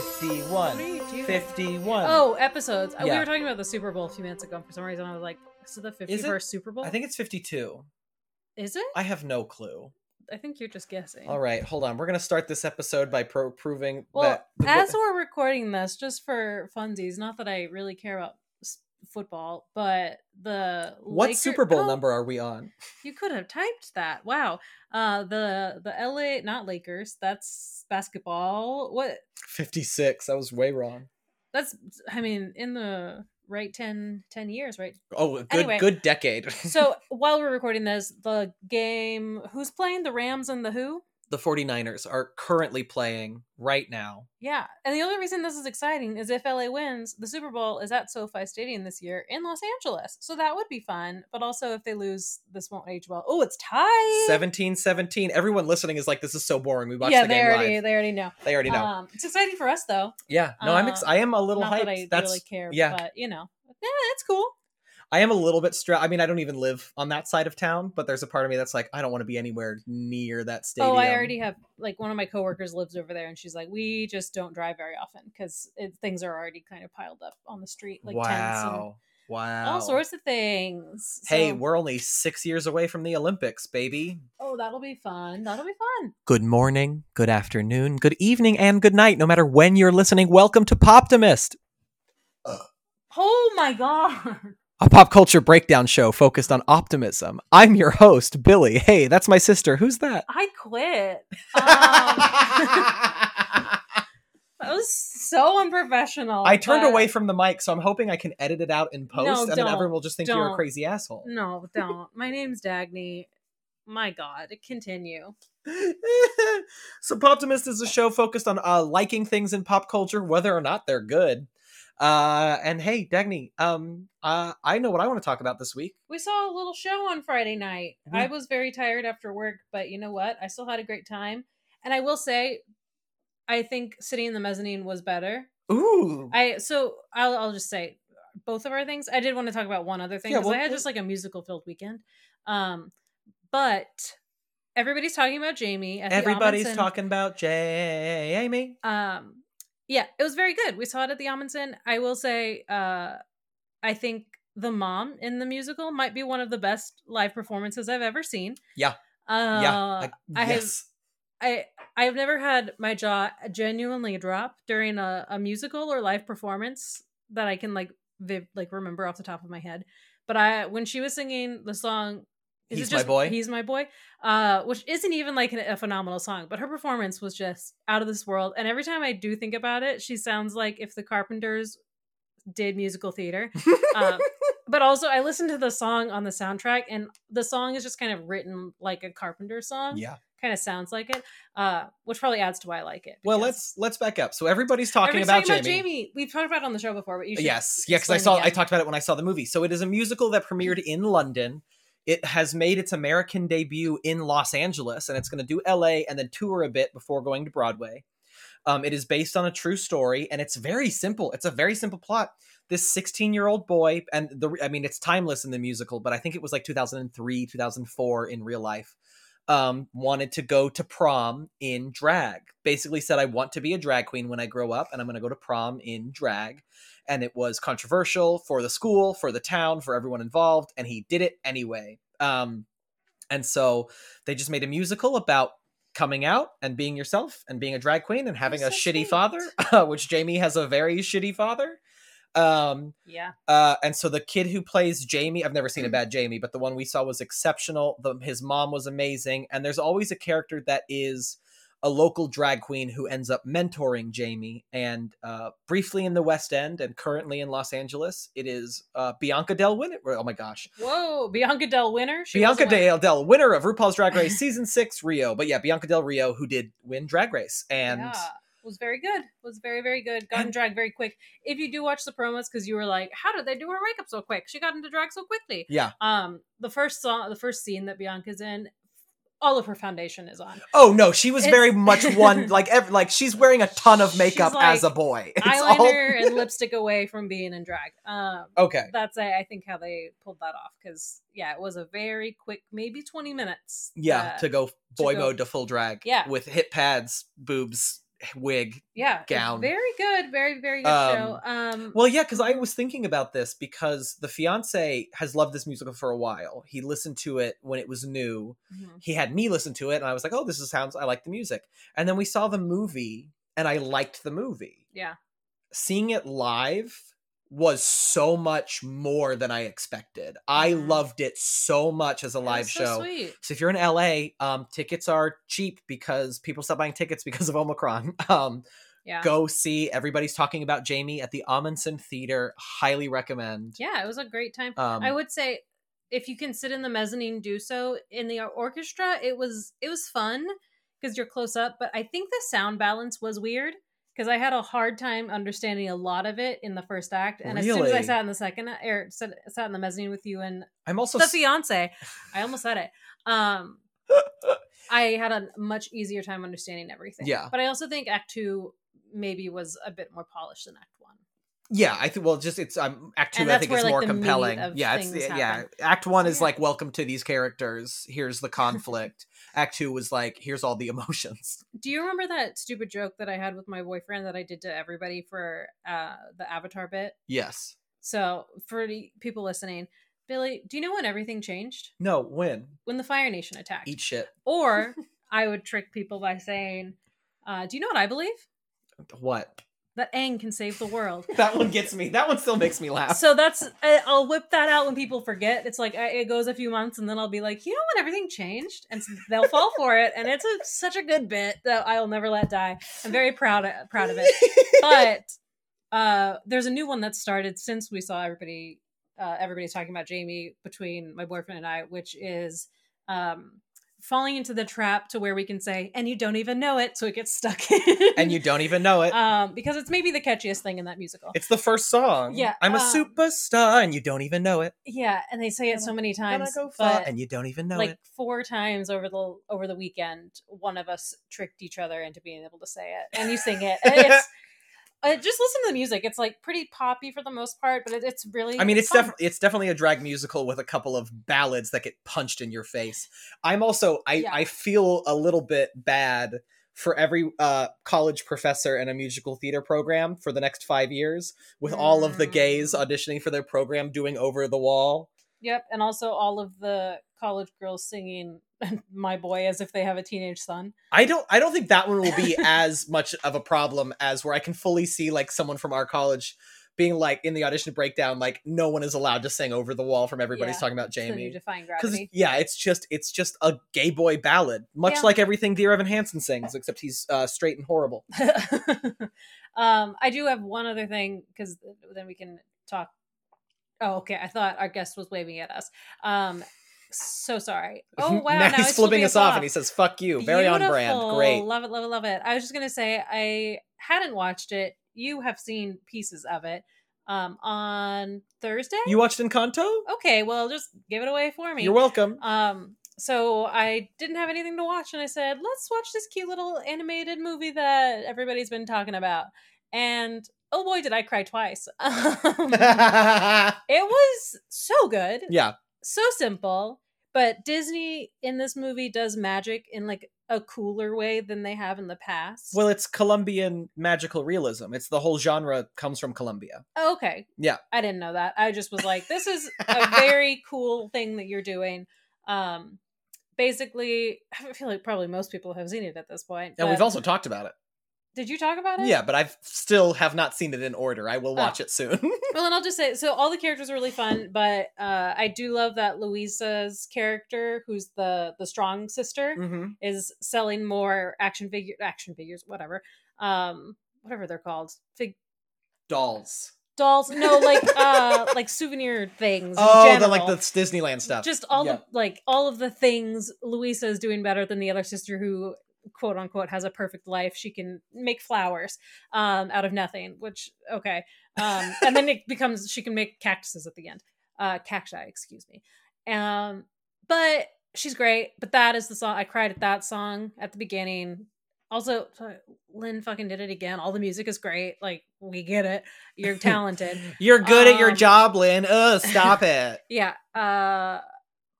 51. Three, two- 51. Oh, episodes. Uh, We were talking about the Super Bowl a few minutes ago. and For some reason, I was like, "Is it the Is 51st Super Bowl?" I think it's 52. Is it? I have no clue. I think you're just guessing. All right, hold on. We're going to start this episode by pro- proving Well, that. as we're recording this, just for funsies, not that I really care about football, but the what Laker- Super Bowl Oh, number are we on? You could have typed that. Wow. Uh, the the LA not Lakers. That's basketball. What? 56. I was way wrong. That's I mean in the right 10, 10 years, right? Oh, good Anyway. good decade. So while we're recording this, the game who's playing the Rams and the Who? The 49ers are currently playing right now. Yeah, and the only reason this is exciting is if LA wins, the Super Bowl is at SoFi Stadium this year in Los Angeles, so that would be fun. But also, if they lose, this won't age well. Oh, it's tied. 17 17. Everyone listening is like, this is so boring. We watched yeah, the they game already live. they already know. They already know. Um, it's exciting for us though. yeah. No, I'm ex- uh, I am a little Not hyped. I That's really care, yeah. but you know, yeah, it's cool. I am a little bit stressed. I mean, I don't even live on that side of town, but there's a part of me that's like, I don't want to be anywhere near that stadium. Oh, I already have like one of my coworkers lives over there, and she's like, we just don't drive very often because things are already kind of piled up on the street, like tents and wow. Wow. all sorts of things. Hey, So- we're only six years away from the Olympics, baby. oh, that'll be fun. That'll be fun. Good morning, good afternoon, good evening, and good night, no matter when you're listening. Welcome to Poptimist, Oh my god. A pop culture breakdown show focused on optimism. I'm your host, Billy. Hey, that's my sister. Who's that? I quit. Um, that was so unprofessional. I turned but- away from the mic, so I'm hoping I can edit it out in post, No, and then everyone will just think you're a crazy asshole. No, don't. My name's Dagny. My God, continue. so Poptimist is a show focused on uh, liking things in pop culture, whether or not they're good. Uh, and hey, Dagny, um, uh, I know what I want to talk about this week. We saw a little show on Friday night. We- I was very tired after work, but you know what? I still had a great time. And I will say, I think sitting in the mezzanine was better. Ooh, I so I'll I'll just say both of our things. I did want to talk about one other thing Yeah, because well, I had just like a musical filled weekend. Um, but everybody's talking about Jamie. At everybody's Ahmanson. talking about Jamie. Um, yeah, it was very good. We saw it at the Ahmanson. I will say, uh, I think the mom in the musical might be one of the best live performances I've ever seen. Yeah. Uh, yeah, I, I have. I I've never had my jaw genuinely drop during a, a musical or live performance that I can like viv- like remember off the top of my head. But I when she was singing the song is He's it My Boy? He's my boy, uh, which isn't even like a, phenomenal song, but her performance was just out of this world. And every time I do think about it, she sounds like if the Carpenters did musical theater. um, but also, I listened to the song on the soundtrack, and the song is just kind of written like a Carpenter song yeah. kind of sounds like it, uh, which probably adds to why I like it. Well, let's let's back up. So everybody's talking everybody's about, talking Jamie. We've talked about it on the show before, but you should Yes, yeah, because I saw I talked about it when I saw the movie. So it is a musical that premiered in London. It has made its American debut in Los Angeles, and it's going to do L.A. and then tour a bit before going to Broadway. Um, it is based on a true story, and it's very simple. It's a very simple plot. This 16 year old boy, and the I mean, it's timeless in the musical, but I think it was like 2003, 2004 in real life. Um, wanted to go to prom in drag. Basically said, I want to be a drag queen when I grow up, and I'm going to go to prom in drag and it was controversial for the school, for the town, for everyone involved, and he did it anyway. Um, and so they just made a musical about coming out and being yourself and being a drag queen and having You're a so shitty sweet. father, which Jamie has a very shitty father. Um, Yeah, uh, and so the kid who plays Jamie, I've never seen a Mm. bad Jamie, but the one we saw was exceptional. The, his mom was amazing, and there's always a character that is a local drag queen who ends up mentoring Jamie. And uh, briefly in the West End and currently in Los Angeles, it is uh, Bianca Del Winner. Oh my gosh, whoa, Bianca Del Winner. She Bianca Del Del, winner of RuPaul's Drag Race season six Rio. But yeah, Bianca Del Rio, who did win Drag Race, and Yeah, was very good. Was very very good. Got in drag very quick. If you do watch the promos, because you were like, how did they do her makeup so quick? She got into drag so quickly. yeah. Um, the first song, the first scene that Bianca's in, all of her foundation is on. Oh no, she was It's- very much one like ev- like she's wearing a ton of makeup like as a boy. It's all- Eyeliner and lipstick away from being in drag. Um, Okay. that's I I think how they pulled that off because yeah, it was a very quick, maybe twenty minutes. Yeah, that- to go boy go- mode to full drag. Yeah. With hip pads, boobs, wig. Yeah, Gown. Very good. Very very good Um, show. Um, Well, yeah, because I was thinking about this because the fiance has loved this musical for a while. He listened to it when it was new. mhm. He had me listen to it, and I was like, "Oh, this is sounds. I like the music." And then we saw the movie, and I liked the movie. yeah. Seeing it live was so much more than I expected. I Mhm. loved it so much as a live so show. Sweet. So if you're in LA, um, tickets are cheap because people stop buying tickets because of Omicron. Um, Yeah. go see. Everybody's talking about Jamie at the Ahmanson Theater. Highly recommend. Yeah, it was a great time. Um, I would say if you can sit in the mezzanine, do so. In the orchestra, it was it was fun because you're close up, but I think the sound balance was weird because I had a hard time understanding a lot of it in the first act, and as soon as I sat in the second or sat, sat in the mezzanine with you and I'm also the fiance, I almost said it. Um, I had a much easier time understanding everything. Yeah. but I also think Act Two maybe was a bit more polished than Act One. Yeah. I think well, just it's um, Act Two. I think where, is like, more compelling. Yeah, it's yeah. happen. Act One is yeah. like welcome to these characters. Here's the conflict. Act Two was like here's all the emotions. Do you remember that stupid joke that I had with my boyfriend that I did to everybody for uh, the Avatar bit? Yes. So, for the people listening, Billy, do you know when everything changed? No. When When the Fire Nation attacked. eat shit. Or I would trick people by saying, uh, "Do you know what I believe? What? That Aang can save the world." That one gets me. That one still makes me laugh. so that's I- I'll whip that out when people forget. It's like I- it goes a few months, and then I'll be like, "You know when everything changed?" And they'll fall for it, and it's a, such a good bit that I'll never let die. I'm very proud of, proud of it. but uh there's a new one that started since we saw everybody uh everybody's talking about jamie between my boyfriend and i which is um falling into the trap to where we can say and you don't even know it so it gets stuck in and you don't even know it. um because it's maybe the catchiest thing in that musical it's the first song. Yeah, I'm a um, superstar, and you don't even know it. yeah and they say it so many times go far, but and you don't even know it. like four times over the over the weekend one of us tricked each other into being able to say it and you sing it and it's uh, just listen to the music it's like pretty poppy for the most part but it, it's really I mean, it's definitely it's definitely a drag musical with a couple of ballads that get punched in your face. I'm also I Yeah. I feel a little bit bad for every uh college professor in a musical theater program for the next 5 years with all of the gays Mm. auditioning for their program doing over the wall. Yep, and also all of the college girls singing "My Boy" as if they have a teenage son. I don't I don't think that one will be as much of a problem as where I can fully see like someone from our college being like in the audition breakdown like no one is allowed to sing over the wall from everybody's Yeah, talking about It's the new Jamie. defying Because gravity. yeah, it's just it's just a gay boy ballad, much Yeah. like everything Dear Evan Hansen sings, except he's uh, straight and horrible. um, I do have one other thing because then we can talk. Oh, okay. I thought our guest was waving at us. Um, so sorry. Oh wow! now, now he's flipping us off, and he says "fuck you." Very on brand. Great. Love it, love it, love it. I was just gonna say I hadn't watched it. You have seen pieces of it um, on Thursday. You watched Encanto? okay, well, just give it away for me. You're welcome. Um, so I didn't have anything to watch, and I said, let's watch this cute little animated movie that everybody's been talking about. And oh boy, did I cry twice. Um, it was so good, yeah, so simple. But Disney in this movie does magic in like a cooler way than they have in the past. well, it's Colombian magical realism. It's the whole genre comes from Colombia. Oh, okay. Yeah. I didn't know that. I just was like, this is a very cool thing that you're doing. Um, basically, I feel like probably most people have seen it at this point. And we've also talked about it. Did you talk about it? Yeah, but I've still have not seen it in order. I will watch Oh. it soon. Well, and I'll just say, so all the characters are really fun, but uh, I do love that Luisa's character, who's the the strong sister, hmm is selling more action figure action figures, whatever, um, whatever they're called, Fig- Dolls. dolls. No, like uh, like souvenir things. Oh, the like the Disneyland stuff. just all Yeah. the like all of the things Luisa is doing better than the other sister who quote unquote has a perfect life. She can make flowers um out of nothing, which okay. Um and then it becomes she can make cactuses at the end. Uh cacti, excuse me. Um but she's great, but that is the song I cried at that song at the beginning. Also, Lin fucking did it again. All the music is great. Like, we get it. You're talented. You're good at your Um, job, Lin. Ugh, stop it. Yeah. Uh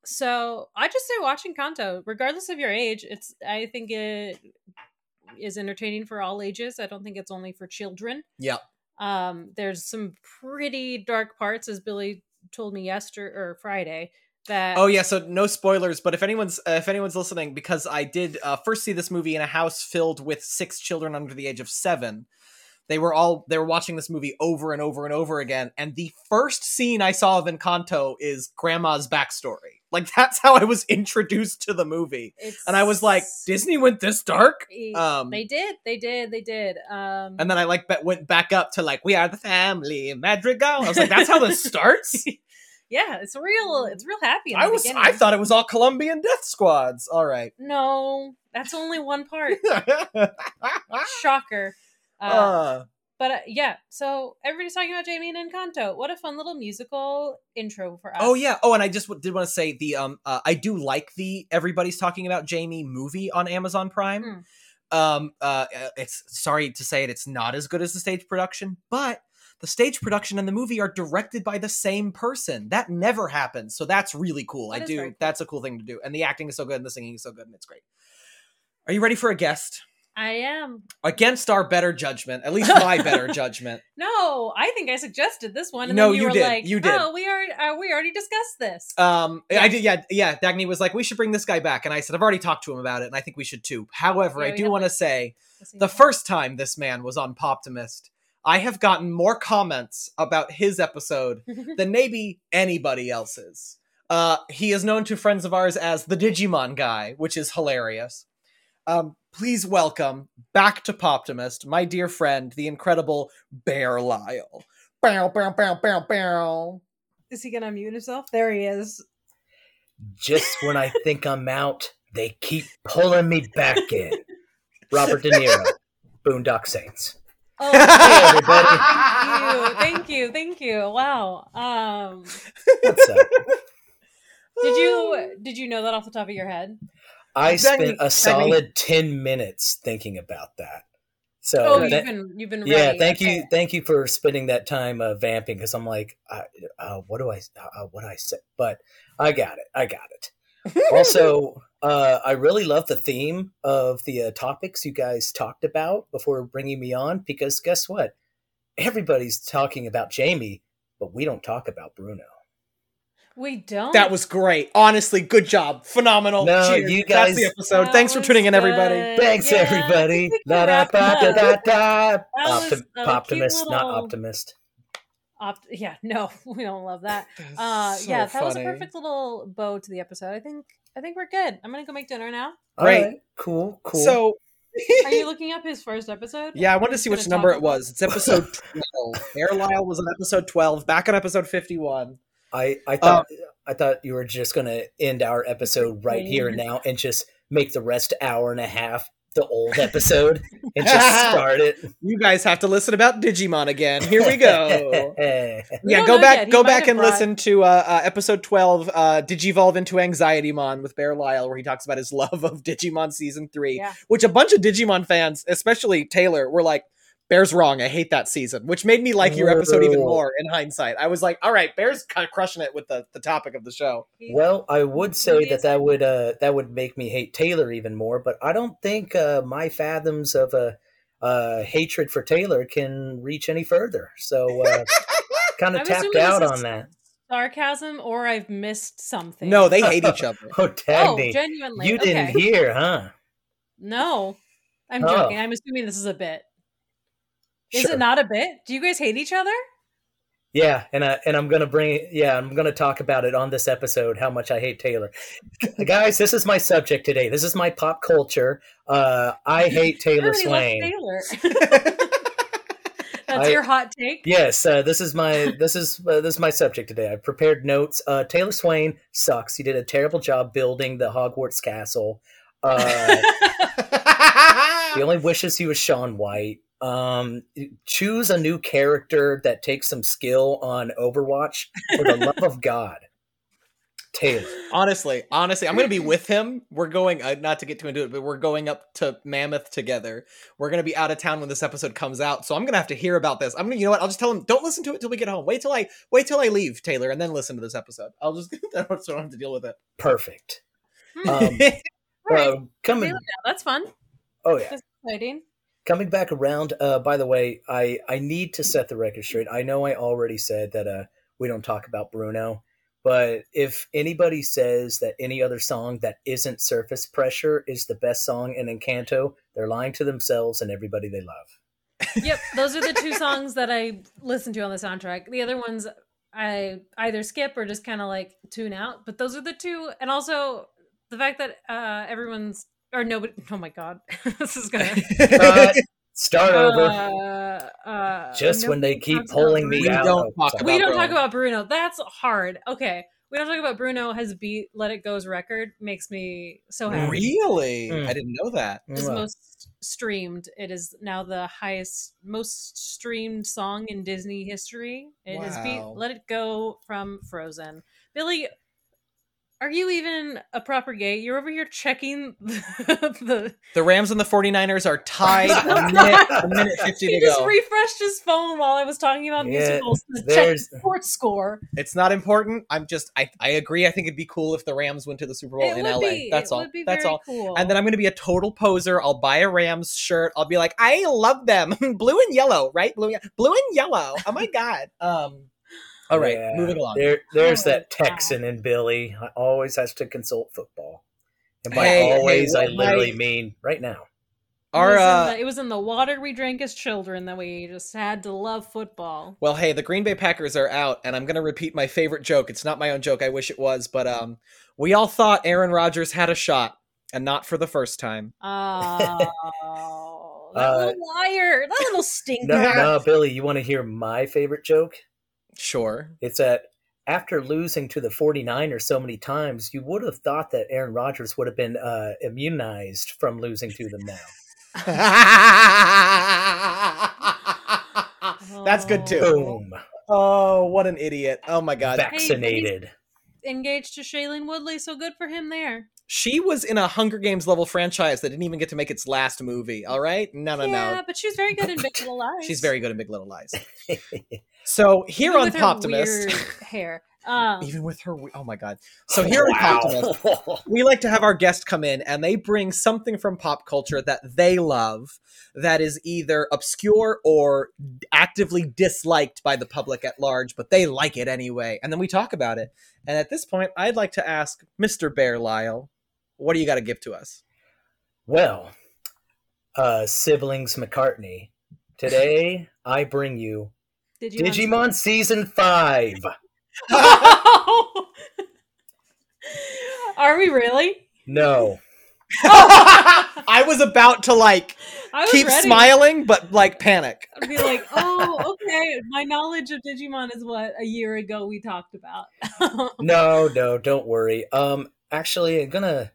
so I just say watching Kanto, regardless of your age, it's I think it is entertaining for all ages. I don't think it's only for children. Yeah. Um, there's some pretty dark parts, as Billy told me yesterday or Friday. That Oh yeah, so no spoilers, but if anyone's uh, if anyone's listening, because I did uh, first see this movie in a house filled with six children under the age of seven. They were all they were watching this movie over and over and over again, and the first scene I saw of Encanto is Grandma's backstory. Like that's how I was introduced to the movie, it's, and I was like, Disney went this dark. Um, they did, they did, they did. Um, and then I like went back up to like, we are the family Madrigal. I was like, that's how this starts. yeah, it's real. It's real happy. In I was beginning. I thought it was all Colombian death squads. All right. no, that's only one part. Shocker. Uh, Uh, but uh, yeah, so everybody's talking about Jamie and Encanto. What a fun little musical intro for us. oh yeah. Oh, and I just w- did want to say the um uh, I do like the everybody's talking about Jamie movie on Amazon Prime. Hmm. Um uh it's sorry to say it it's not as good as the stage production, but the stage production and the movie are directed by the same person. That never happens. So that's really cool. That I do cool. that's a cool thing to do. And the acting is so good and the singing is so good and it's great. Are you ready for a guest? I am. Against our better judgment, at least my better judgment. No, I think I suggested this one. And No, then you, you were did. like, You did. Oh, we are. Uh, we already discussed this. Um, Yeah. I did, yeah, yeah. Dagny was like, "We should bring this guy back," and I said, "I've already talked to him about it, and I think we should too." However, Yeah, I do want to say the first time this man was on Poptimist, I have gotten more comments about his episode than maybe anybody else's. Uh, he is known to friends of ours as the Digimon guy, which is hilarious. Um, please welcome back to Poptimist, my dear friend, the incredible Bear Lyle. Bow, bow, bow, bow, bow. Is he gonna mute himself? There he is. Just when I think I'm out, they keep pulling me back in. Robert De Niro, Boondock Saints. Oh, everybody. thank you, thank you, thank you. Wow. Um, What's up? did you did you know that off the top of your head? I Exactly, spent a solid ten minutes thinking about that. So Oh, that- you've been you've been yeah, ready. thank Okay. you, thank you for spending that time uh, vamping because I'm like, uh, uh, what do I, uh, what do I say? But I got it, I got it. also, uh, I really love the theme of the uh, topics you guys talked about before bringing me on because guess what? Everybody's talking about Jamie, but we don't talk about Bruno. We don't. That was great. Honestly, good job. Phenomenal. No, Cheers. you That's the episode. That Thanks for tuning in, everybody. good. Thanks, Yeah, everybody. I think we Da, da, da, da, da, da. Optim- a cute optimist, not optimist. Opt- yeah, no, we don't love that. That's Uh, so yeah, that was a perfect little bow to the episode. I think I think we're good. I'm gonna go make dinner now. Great. All right, cool, cool. So, Are you looking up his first episode? yeah, I wanted to see Gonna which talk number it was. It's episode 12. Bear Lyle was on episode 12, back on episode 51. I I thought I thought you were just gonna end our episode right here and now and just make the rest hour and a half the old episode and just start it. You guys have to listen about Digimon again. Here we go. We yeah, don't go back go back and brought- listen to uh, uh, episode 12 uh Digivolve into Anxiety Mon with Bear Lyle where he talks about his love of Digimon season 3, Yeah. which a bunch of Digimon fans, especially Taylor, were like Bear's wrong. I hate that season, which made me like your episode even more in hindsight. I was like, all right, Bear's kind of crushing it with the, the topic of the show. Well, I would say that that would uh, that would make me hate Taylor even more, but I don't think uh, my fathoms of uh, uh, hatred for Taylor can reach any further. So uh, kind I'm of tapped out on that. sarcasm, or I've missed something. No, they hate each other. Oh, oh, Dagny, genuinely. you didn't hear, huh? No, I'm Oh. joking. I'm assuming this is a bit. Is Sure. it not a bit? Do you guys hate each other? Yeah, and I and I'm gonna bring yeah, I'm gonna talk about it on this episode how much I hate Taylor. Guys, this is my subject today. This is my pop culture. Uh, I hate Taylor Swain. Taylor. That's I- your hot take. Yes, uh, this is my this is uh, this is my subject today. I've prepared notes. Uh, Taylor Swain sucks. He did a terrible job building the Hogwarts castle. Uh, he only wishes he was Shaun White. Um, choose a new character that takes some skill on Overwatch for the love of God. Taylor. honestly, honestly, I'm gonna be with him. We're going uh, not to get too into it, but we're going up to Mammoth together. We're gonna be out of town when this episode comes out, so I'm gonna have to hear about this. I'm gonna, you know what? I'll just tell him, don't listen to it till we get home. Wait till I wait till I leave, Taylor, and then listen to this episode. I'll just I don't have to deal with it. Perfect. Hmm. Um, All right, uh, coming. That's fun. Oh yeah. exciting. Coming back around uh by the way i i need to set the record straight i know i already said that uh we don't talk about bruno but if anybody says that any other song that isn't surface pressure is the best song in encanto they're lying to themselves and everybody they love Yep, those are the two songs that I listen to on the soundtrack. The other ones I either skip or just kind of like tune out. But those are the two, and also the fact that uh everyone's or nobody. Oh my god, this is gonna. Cut. start over Uh, uh, just when they keep pulling me We out don't of- talk we about don't talk Bruno. about Bruno. That's hard. Okay. We don't talk about Bruno has beat Let It Go's record. Makes me so happy. Really? Mm. I didn't know that. It's Mwah. most streamed. It is now the highest, most streamed song in Disney history. It has beat Let It Go from Frozen. Billy, are you even a proper gay? You're over here checking the. The Rams and the 49ers are tied a minute, a minute 50 He to just go. refreshed his phone while I was talking about Yeah, musicals to check the sports score. It's not important. I'm just I, I agree. I think it'd be cool if the Rams went to the Super Bowl It in would LA. be. That's it all. Would be That's very all. Cool. And then I'm gonna be a total poser. I'll buy a Rams shirt. I'll be like, I love them. Blue and yellow, right? Blue, blue and yellow. Oh my god. Um all right, Yeah, moving along. There, there's Oh, that wow. Texan in Billy. I always has to consult football, and by Hey, hey, always, I literally my- mean right now. it, Our was in uh the, it was in the water we drank as children that we just had to love football. well, hey, the Green Bay Packers are out, and I'm gonna repeat my favorite joke. It's not my own joke. I wish it was, but um, we all thought Aaron Rodgers had a shot, and not for the first time. Oh, that Uh, little liar, that little stinker. No, no, Billy, you want to hear my favorite joke? Sure. It's that after losing to the 49ers so many times, you would have thought that Aaron Rodgers would have been uh, immunized from losing to them now. That's good too. Boom. Oh, what an idiot. Oh my god. Vaccinated. Engaged to Shailene Woodley, so good for him there. She was in a Hunger Games level franchise that didn't even get to make its last movie, all right? No, no, yeah, no. but she's very good in Big Little Lies. She's very good in Big Little Lies. So here Even on with her weird hair. Um, even with her, oh my god. So here on Poptimist, we like to have our guest come in and they bring something from pop culture that they love that is either obscure or actively disliked by the public at large, but they like it anyway. And then we talk about it. And at this point, I'd like to ask Mr. Bear Lyle, what do you got to give to us? well, uh, siblings McCartney, today I bring you did you Digimon Season 5. Are we really? No. I was about to like keep ready. smiling, but like panic. I'd be like, oh, okay. My knowledge of Digimon is what a year ago we talked about. No, no, don't worry. Um, actually, I'm gonna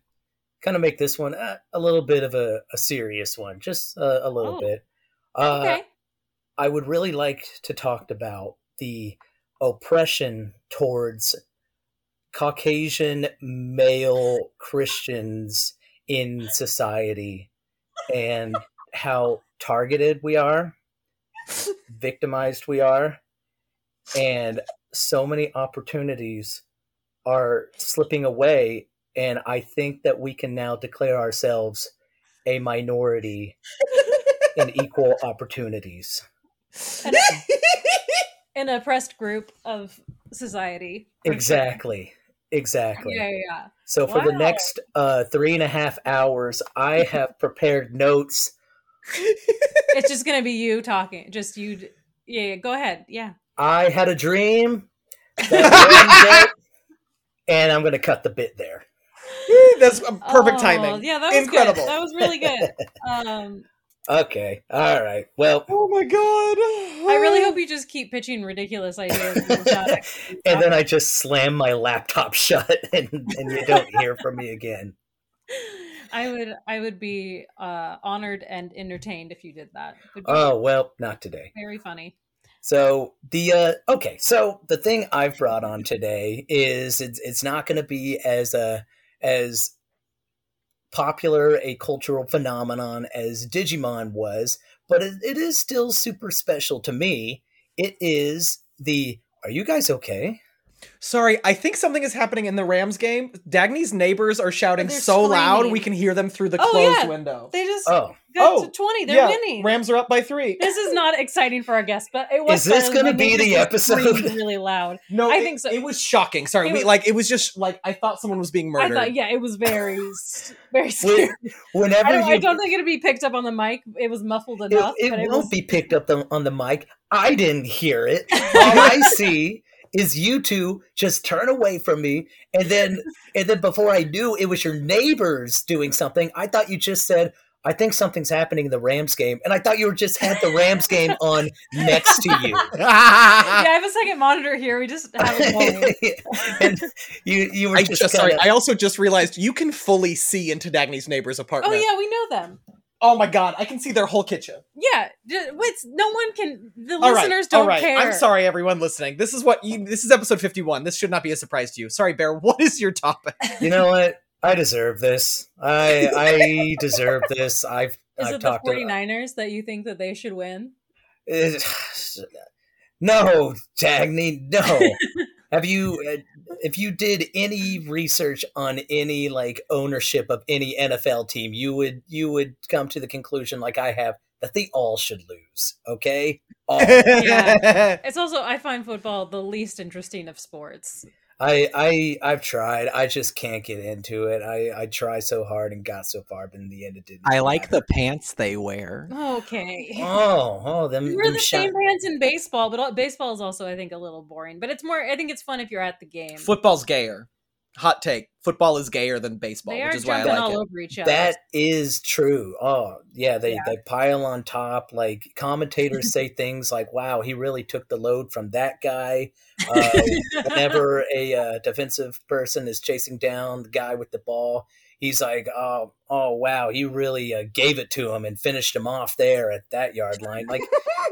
kind of make this one a, a little bit of a, a serious one, just a, a little Oh. bit. Uh, okay. I would really like to talk about the oppression towards Caucasian male Christians in society and how targeted we are, victimized we are, and so many opportunities are slipping away. And I think that we can now declare ourselves a minority in equal opportunities. An, an oppressed group of society. Exactly. Exactly. Yeah, yeah, yeah. So for the next uh, three and a half hours, I have prepared notes. It's just gonna be you talking. Just you. d- Yeah, yeah. Go ahead. Yeah. I had a dream. That and I'm going to cut the bit there. That's a perfect Oh, timing. Yeah, that was Incredible. Good. That was really good. Um, Okay. All right. Well, Oh my god. I really hope you just keep pitching ridiculous ideas. and not actually and then I just slam my laptop shut, and, and you don't hear from me again. I would I would be uh, honored and entertained if you did that. It would be Oh well, not today. very funny. So the uh okay, so the thing I've brought on today is it's it's not going to be as uh as popular a cultural phenomenon as Digimon was, but it, it is still super special to me. It is the Are you guys okay? Sorry, I think something is happening in the Rams game. Dagny's neighbors are shouting They're so loud we can hear them through the Oh, closed yeah. window. They just Oh, got Oh, to 20. They're yeah, winning. Rams are up by three. this is not exciting for our guests, but it was Is this gonna be the episode? screaming really loud. No, I it- think so. It was shocking. Sorry, It we was- like it was just like I thought someone was being murdered. I thought, yeah, it was very, very scary. whenever I don't, you, I don't think it'd be picked up on the mic. It was muffled enough, it but it won't was. be picked up on, on the mic. I didn't hear it. All I see is you two just turn away from me, and then and then before I knew it was your neighbors doing something. I thought you just said. I think something's happening in the Rams game, and I thought you were just had the Rams game on next to you. yeah, I have a second monitor here. We just have it going. and you you were I just, just sorry. kinda- I also just realized you can fully see into Dagny's neighbor's oh, apartment. Oh yeah, we know them. Oh my god, I can see their whole kitchen. Yeah, j- wait, no one can. The All right, listeners don't all right. care. I'm sorry, everyone listening. This is what you. This is episode 51. This should not be a surprise to you. Sorry, Bear. What is your topic? you know what? I deserve this. I I deserve this. I've Is I've it the talked to- 49ers that you think that they should win? Uh, no, Dagny, no. Have you, uh, if you did any research on any like ownership of any NFL team, you would you would come to the conclusion, like I have, that they all should lose. Okay, all. Yeah. It's also I find football the least interesting of sports. I I I've tried. I just can't get into it. I I try so hard and got so far, but in the end, it didn't. I like matter. the pants they wear. Okay. Oh, oh, them. We're them the shot- same pants in baseball, but all- baseball is also, I think, a little boring. But it's more. I think it's fun if you're at the game. Football's gayer. Hot take. Football is gayer than baseball, they which is why I like all it. over each other. That is true. Oh, yeah, they Yeah. they pile on top. Like commentators say things like, "Wow, he really took the load from that guy." Uh, whenever a uh, defensive person is chasing down the guy with the ball, he's like, "Oh, oh, wow, he really uh, gave it to him and finished him off there at that yard line." Like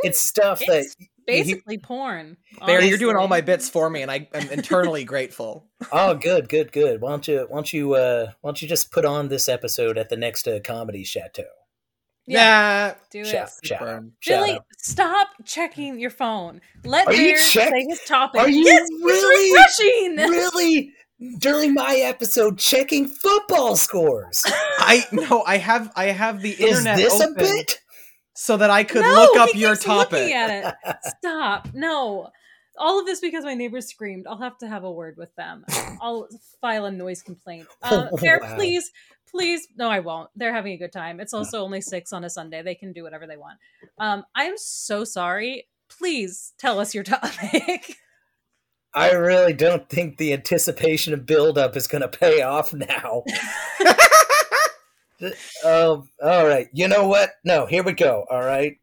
it's stuff that It's basically porn. Bear, you're doing all my bits for me, and I am internally grateful. Oh, good, good, good. Why don't you why don't you uh why don't you just put on this episode at the next uh, comedy chateau? Yeah, Nah. do it. Shout, shout out, shout Billy, out. stop checking your phone. Let Are you Bear check- say his topic. Are you yes, really- it's refreshing. really during my episode checking football scores. I no, I have I have the Is internet this a bit? So that I could no, look up your topic. Stop. No. All of this because my neighbors screamed. I'll have to have a word with them. I'll file a noise complaint. Uh, Oh, wow. please, please. No, I won't. They're having a good time. It's also only six on a Sunday. They can do whatever they want. Um, I'm so sorry. Please tell us your topic. I really don't think the anticipation of buildup is going to pay off now. Oh, all right. You know what? No, here we go. All right.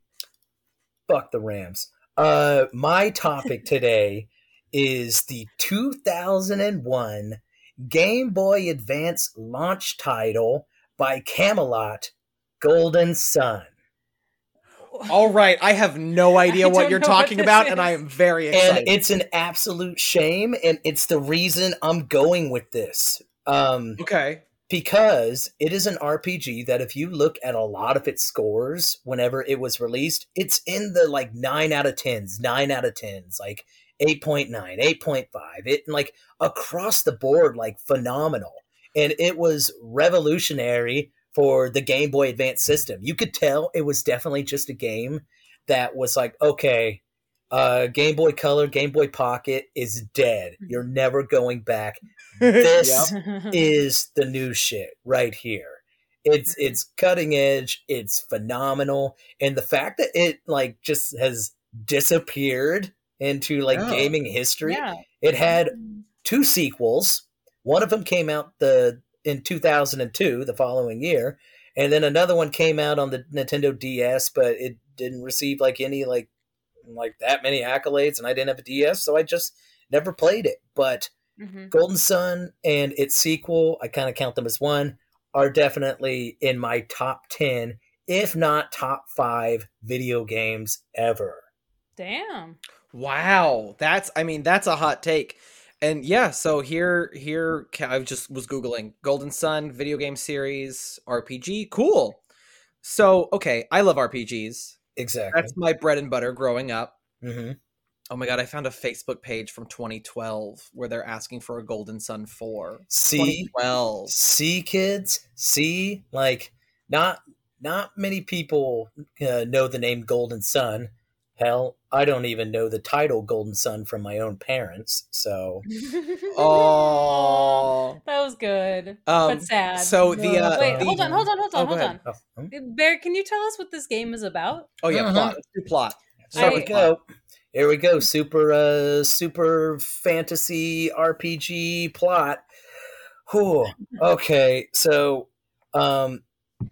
Fuck the Rams. Uh, my topic today is the 2001 Game Boy Advance launch title by Camelot, Golden Sun. All right, I have no idea what you're know what talking about, is. and I am very and it's an absolute shame and it's the reason i'm going with this um okay. Because it is an rpg that if you look at a lot of its scores whenever it was released it's in the like 9 out of 10s 9 out of 10s like 8.9 8.5 it like across the board like phenomenal. And it was revolutionary for the game boy advance system. You could tell it was definitely just a game that was like okay uh, Game Boy Color, Game Boy Pocket is dead. You're never going back. This is the new shit right here. It's it's cutting edge. It's phenomenal, and the fact that it like just has disappeared into like Yeah. gaming history. yeah. It had two sequels. One of them came out the in 2002, the following year, and then another one came out on the Nintendo DS, but it didn't receive like any like like that many accolades, and I didn't have a DS, so I just never played it. But Mhm. Golden Sun and its sequel, I kind of count them as one, are definitely in my top 10, if not top 5 video games ever. Damn. Wow, that's I mean that's a hot take. And yeah, so here here I just was googling Golden Sun video game series RPG. Cool. So, okay, I love RPGs. Exactly. That's my bread and butter growing up. hmm Oh my god, I found a Facebook page from 2012 where they're asking for a Golden Sun 4. See, 2012. see, kids, see, like not not many people uh, know the name Golden Sun. Hell, I don't even know the title Golden Sun from my own parents. So Oh. that was good, Um, but sad. so the, uh, Wait, the- hold on, hold on, hold Oh, on, go hold on. oh, hmm? Bear, can you tell us what this game is about? Oh yeah, Mhm. plot. Let's do plot. Here I- we go. Here we go. Super uh super fantasy RPG plot. Whew. Okay, so um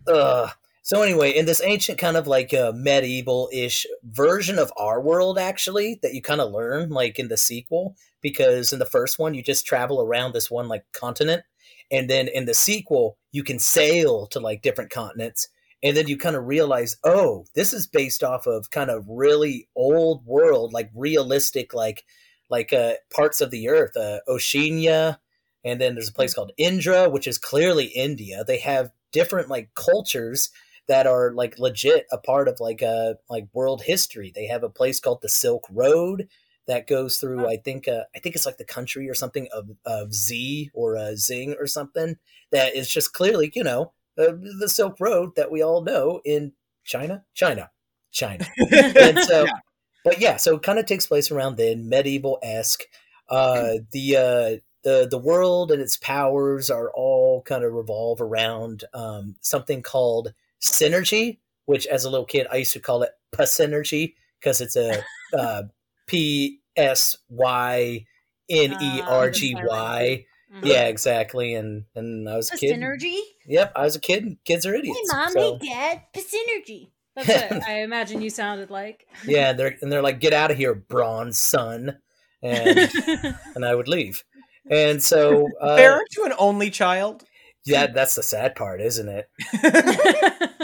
uh so anyway, in this ancient kind of like uh, medieval-ish version of our world actually that you kind of learn like in the sequel because in the first one you just travel around this one like continent and then in the sequel you can sail to like different continents and then you kind of realize oh this is based off of kind of really old world like realistic like like uh parts of the earth uh oceania and then there's a place called indra which is clearly india. They have different like cultures that are like legit a part of like uh like world history they have a place called the silk road that goes through i think uh, i think it's like the country or something of of z or uh, zing or something that is just clearly you know uh, the Silk Road that we all know in China, China, China. and so, Yeah. but yeah, so it kind of takes place around then, medieval esque. Uh, the uh, the the world and its powers are all kind of revolve around um, something called synergy, which as a little kid I used to call it P synergy because it's a uh, P S Y N E R G Y. Mhm. Yeah, exactly. And and I was a kid. synergy. Yep, I was a kid. and Kids are Hey, idiots. mom. so- Hey, dad. Synergy. That's what I imagine you sounded like. yeah, and they're and they're like, "Get out of here, bronze son," and and I would leave. And so, uh, Bear, aren't an only child? Yeah, that's the sad part, isn't it?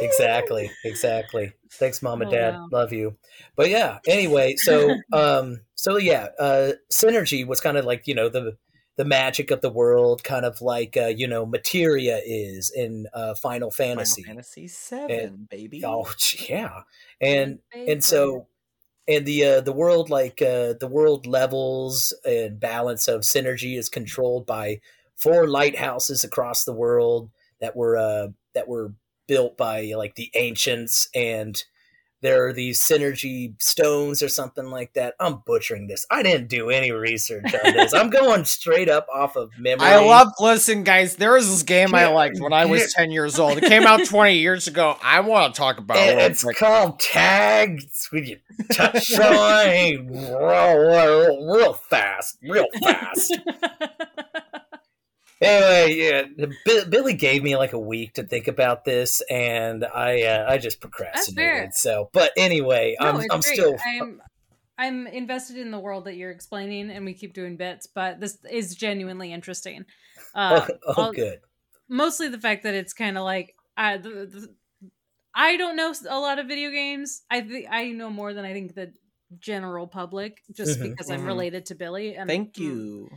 Exactly, exactly. Thanks, mom and Oh, dad. wow. Love you. But yeah, anyway, so um, so yeah, uh, synergy was kind of like you know the the magic of the world, kind of like uh, you know materia is in uh, Final Fantasy. Final Fantasy Seven, and, baby. Oh yeah, and and so and the uh, the world like uh, the world levels and balance of synergy is controlled by four lighthouses across the world that were uh, that were built by like the ancients and there are these synergy stones or something like that. I'm butchering this. I didn't do any research on this. I'm going straight up off of memory. I love. Listen, guys, there was this game I liked when I was ten years old. It came out twenty years ago. I want to talk about it. it's called tag. It's when you touch something real, real, real fast, real fast. anyway, yeah, Bi- Billy gave me like a week to think about this, and I uh, I just procrastinated. So, but anyway, No, I'm I'm great. still I'm I'm invested in the world that you're explaining, and we keep doing bits, but this is genuinely interesting. Uh, oh, oh good. mostly the fact that it's kind of like I the, the, I don't know a lot of video games. I think I know more than I think the general public, just Mhm, because I'm mhm. related to Billy. And Thank you.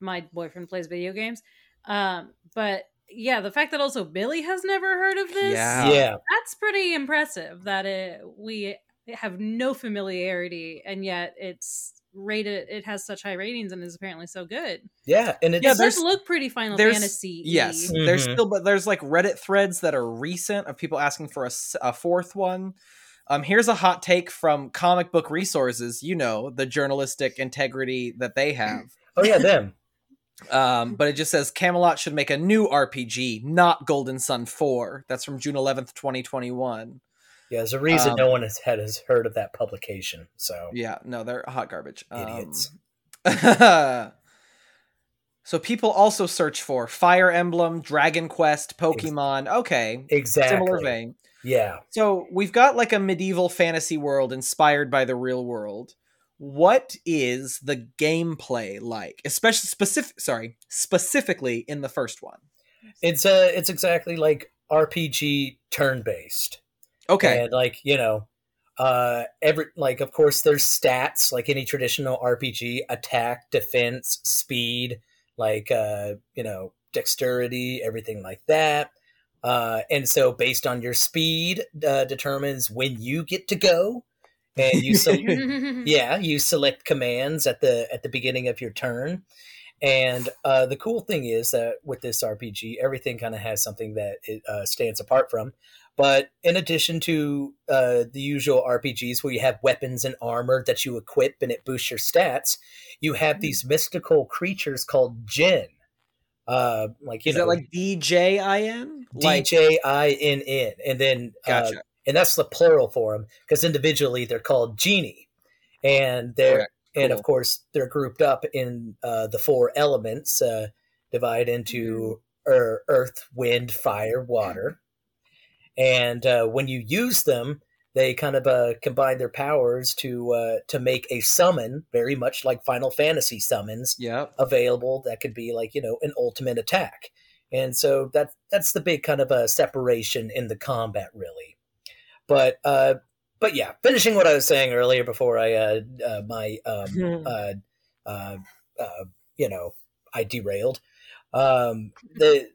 my boyfriend plays video games. Um, but yeah, the fact that also Billy has never heard of this, Yeah. Yeah, that's pretty impressive. That it we have no familiarity, and yet it's rated. It has such high ratings and is apparently so good. yeah, and it's Yeah, it does look pretty Final there's- Fantasy. Yes, there's Mhm. still, but there's like Reddit threads that are recent of people asking for a fourth one. Um, here's a hot take from Comic Book Resources. You know the journalistic integrity that they have. oh yeah, them. Um, but it just says Camelot should make a new RPG, not Golden Sun 4. That's from June 11th, 2021. Yeah, there's a reason Um, no one has had has heard of that publication. So Yeah, no, they're hot garbage. Idiots. Um, so people also search for Fire Emblem, Dragon Quest, Pokemon. Okay, exactly, similar vein. Yeah, So we've got like a medieval fantasy world inspired by the real world. What is the gameplay like, especially specific? Sorry, specifically in the first one. it's uh it's exactly like RPG turn based. Okay, And like, you know, uh every like of course there's stats like any traditional RPG, attack, defense, speed, like uh, you know, dexterity, everything like that. Uh and so based on your speed uh determines when you get to go and you so yeah you select commands at the at the beginning of your turn and uh, the cool thing is that with this rpg everything kind of has something that it uh, stands apart from but in addition to uh, the usual rpgs where you have weapons and armor that you equip and it boosts your stats you have Mm. these mystical creatures called Djinn uh, like you Is know that like D J I N? Like d-j-i-n-n and then uh, gotcha. And that's the plural for them because individually they're called Djinni. And they're Correct. and of course they're grouped up in uh, the four elements uh, divide into ear- earth wind fire water. And uh, when you use them they kind of uh, combine their powers to uh, to make a summon very much like final fantasy summons Yep. available that could be like you know an ultimate attack. And so that that's the big kind of a separation in the combat really but uh but yeah finishing what i was saying earlier before i uh, uh my um uh uh, uh you know i derailed. Um the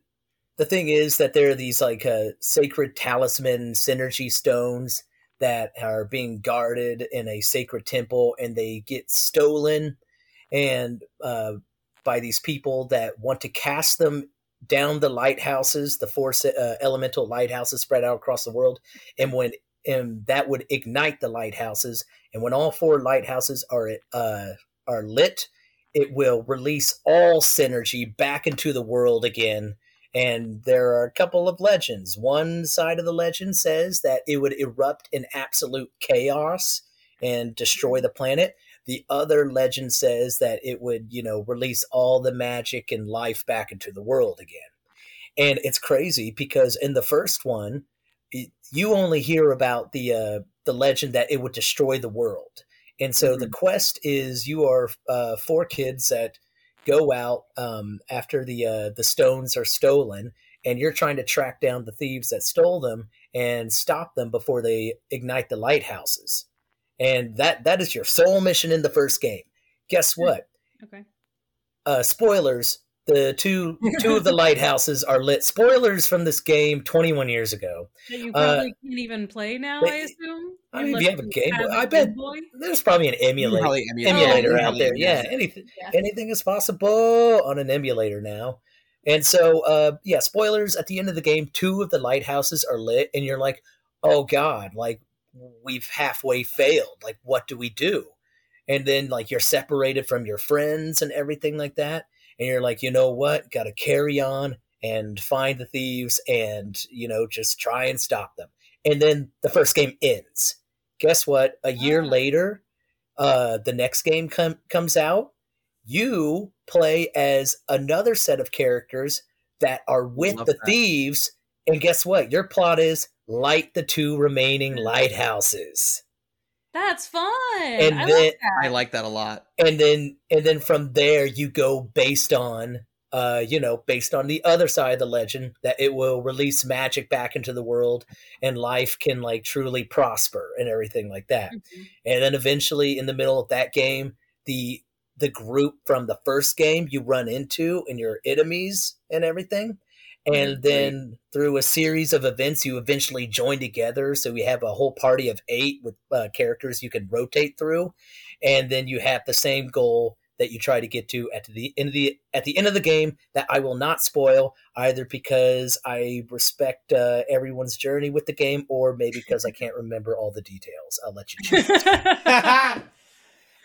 the thing is that there are these like uh, sacred talisman Psynergy stones that are being guarded in a sacred temple and they get stolen. And uh, by these people that want to cast them down the lighthouses, the four uh, elemental lighthouses spread out across the world, and when and that would ignite the lighthouses, and when all four lighthouses are uh, are lit, it will release all Psynergy back into the world again. And there are a couple of legends. One side of the legend says that it would erupt in absolute chaos and destroy the planet the other legend says that it would you know release all the magic and life back into the world again. And it's crazy because in the first one it, you only hear about the uh, the legend that it would destroy the world. And so the quest is you are uh, four kids that go out um, after the uh, the stones are stolen and you're trying to track down the thieves that stole them and stop them before they ignite the lighthouses and that that is your sole mission in the first game. Guess what? okay. Uh, spoilers: the two two of the lighthouses are lit. Spoilers from this game 21 years ago. That you Uh, probably can't even play now, but- I assume. I mean, if you have a Game Boy- have a I bet- Boy. There's probably an emulator Probably emulate- emulator Oh, out there. yeah. Yeah, anything Yeah. anything is possible on an emulator now. And so, uh, yeah, spoilers at the end of the game, two of the lighthouses are lit, and you're like, oh God, like we've halfway failed. Like, what do we do? And then, like, you're separated from your friends and everything like that. And you're like, you know what? Got to carry on and find the thieves and, you know, just try and stop them. And then the first game ends. Guess what? A year Ah. later, uh, the next game com- comes out you play as another set of characters that are with Love the that. thieves and guess what your plot is light the two remaining lighthouses That's fun. And I then- like that. I like that a lot. and then and then from there you go based on uh you know based on the other side of the legend that it will release magic back into the world and life can like truly prosper and everything like that Mhm. and then eventually in the middle of that game the the group from the first game you run into and your enemies and everything and then through a series of events you eventually join together so we have a whole party of eight with uh, characters you can rotate through and then you have the same goal that you try to get to at the end of the at the end of the game that I will not spoil either because I respect uh, everyone's journey with the game or maybe because I can't remember all the details. I'll let you choose.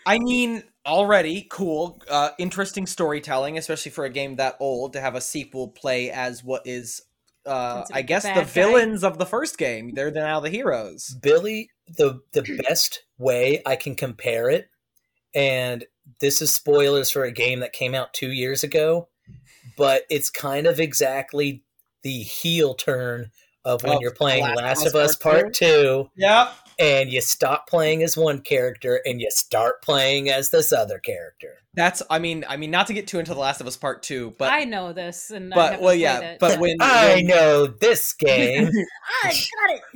I mean, already cool, uh, interesting storytelling, especially for a game that old to have a sequel play as what is, uh, I guess, the guy. villains of the first game. They're now the heroes. Billy, the the best way I can compare it, and this is spoilers for a game that came out two years ago, but it's kind of exactly the heel turn of when Of you're playing Last Last, of of Us Us Part Two, Yep. And you stop playing as one character and you start playing as this other character. That's. I mean. I mean, not to get too into the Last of Us Part Two, but I know this, and I but haven't well, yeah. it. But when I when- know this game. I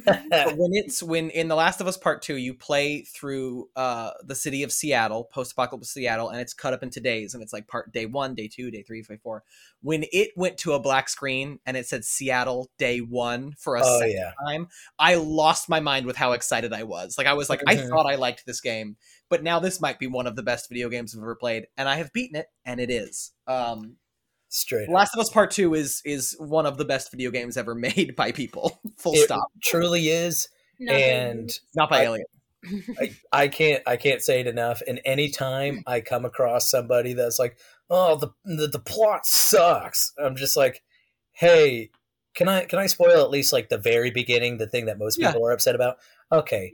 got it. when it's when in the last of us part two you play through uh the city of seattle post-apocalyptic seattle and it's cut up into days and it's like part day one day two day three day four when it went to a black screen and it said seattle day one for a oh second yeah. time i lost my mind with how excited excited I was. Like I was like, I Mhm. thought I liked this game, but now this might be one of the best video games I've ever played, and I have beaten it, and it is. Um, Straight. up. Last of Us Part Two is is one of the best video games ever made by people. Full It stop. truly is, Nothing. and Not by I- Alien. I, I can't I can't say it enough. And anytime I come across somebody that's like, "Oh, the, the the plot sucks," I'm just like, "Hey, can I can I spoil at least like the very beginning, the thing that most Yeah. people are upset about?" Okay,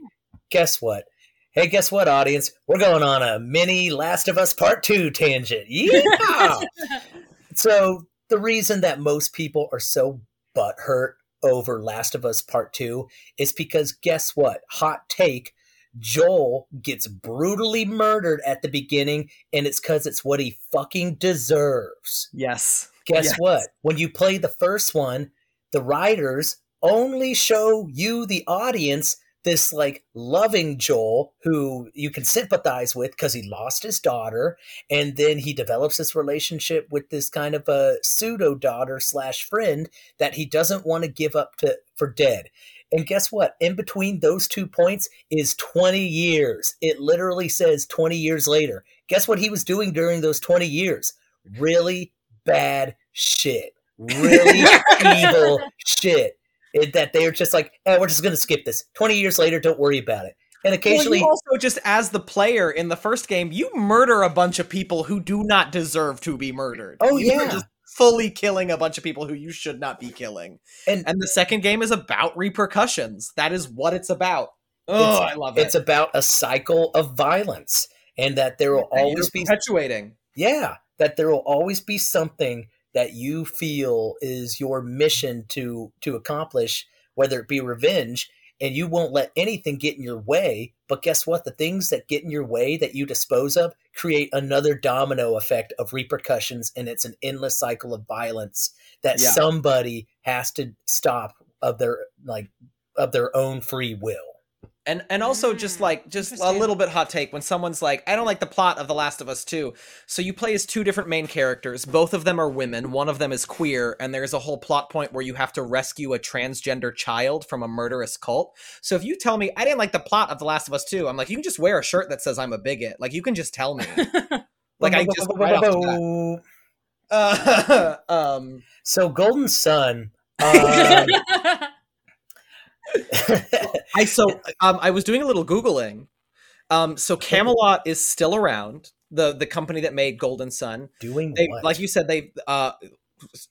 guess what? Hey, guess what, audience? We're going on a mini Last of Us Part Two tangent. Yeah. so the reason that most people are so butthurt over Last of Us Part 2 is because guess what? Hot take. Joel gets brutally murdered at the beginning, and it's because it's what he fucking deserves. Yes. Guess Yes. what? When you play the first one, the writers only show you, the audience, this like loving Joel who you can sympathize with because he lost his daughter, and then he develops this relationship with this kind of a pseudo daughter slash friend that he doesn't want to give up to for dead. And guess what? In between those two points is 20 years. It literally says 20 years later. Guess what he was doing during those 20 years? Really bad shit. Really evil shit. It, that they're just like, oh, we're just going to skip this. 20 years later, don't worry about it. And Well, occasionally, you also just as the player in the first game, you murder a bunch of people who do not deserve to be murdered. Oh, You yeah. just fully killing a bunch of people who you should not be killing. and And the second game is about repercussions. That is what it's about. Oh, It's- I love it. it's about a cycle of violence and that there will And always be perpetuating. yeah that there will always be something that you feel is your mission to to accomplish whether it be revenge and you won't let anything get in your way but guess what the things that get in your way that you dispose of create another domino effect of repercussions and it's an endless cycle of violence that Yeah. somebody has to stop of their like of their own free will And and also just Mm, like just a little bit hot take when someone's like, I don't like the plot of The Last of Us 2. So you play as two different main characters. Both of them are women. One of them is queer, and there's a whole plot point where you have to rescue a transgender child from a murderous cult. So if you tell me I didn't like the plot of The Last of Us 2, I'm like, you can just wear a shirt that says I'm a bigot. Like you can just tell me. Like I just right off the bat. Uh, um So Golden Sun. Um, I so um I was doing a little googling. Um so Camelot is still around. The the company that made Golden Sun. doing They what? like you said they uh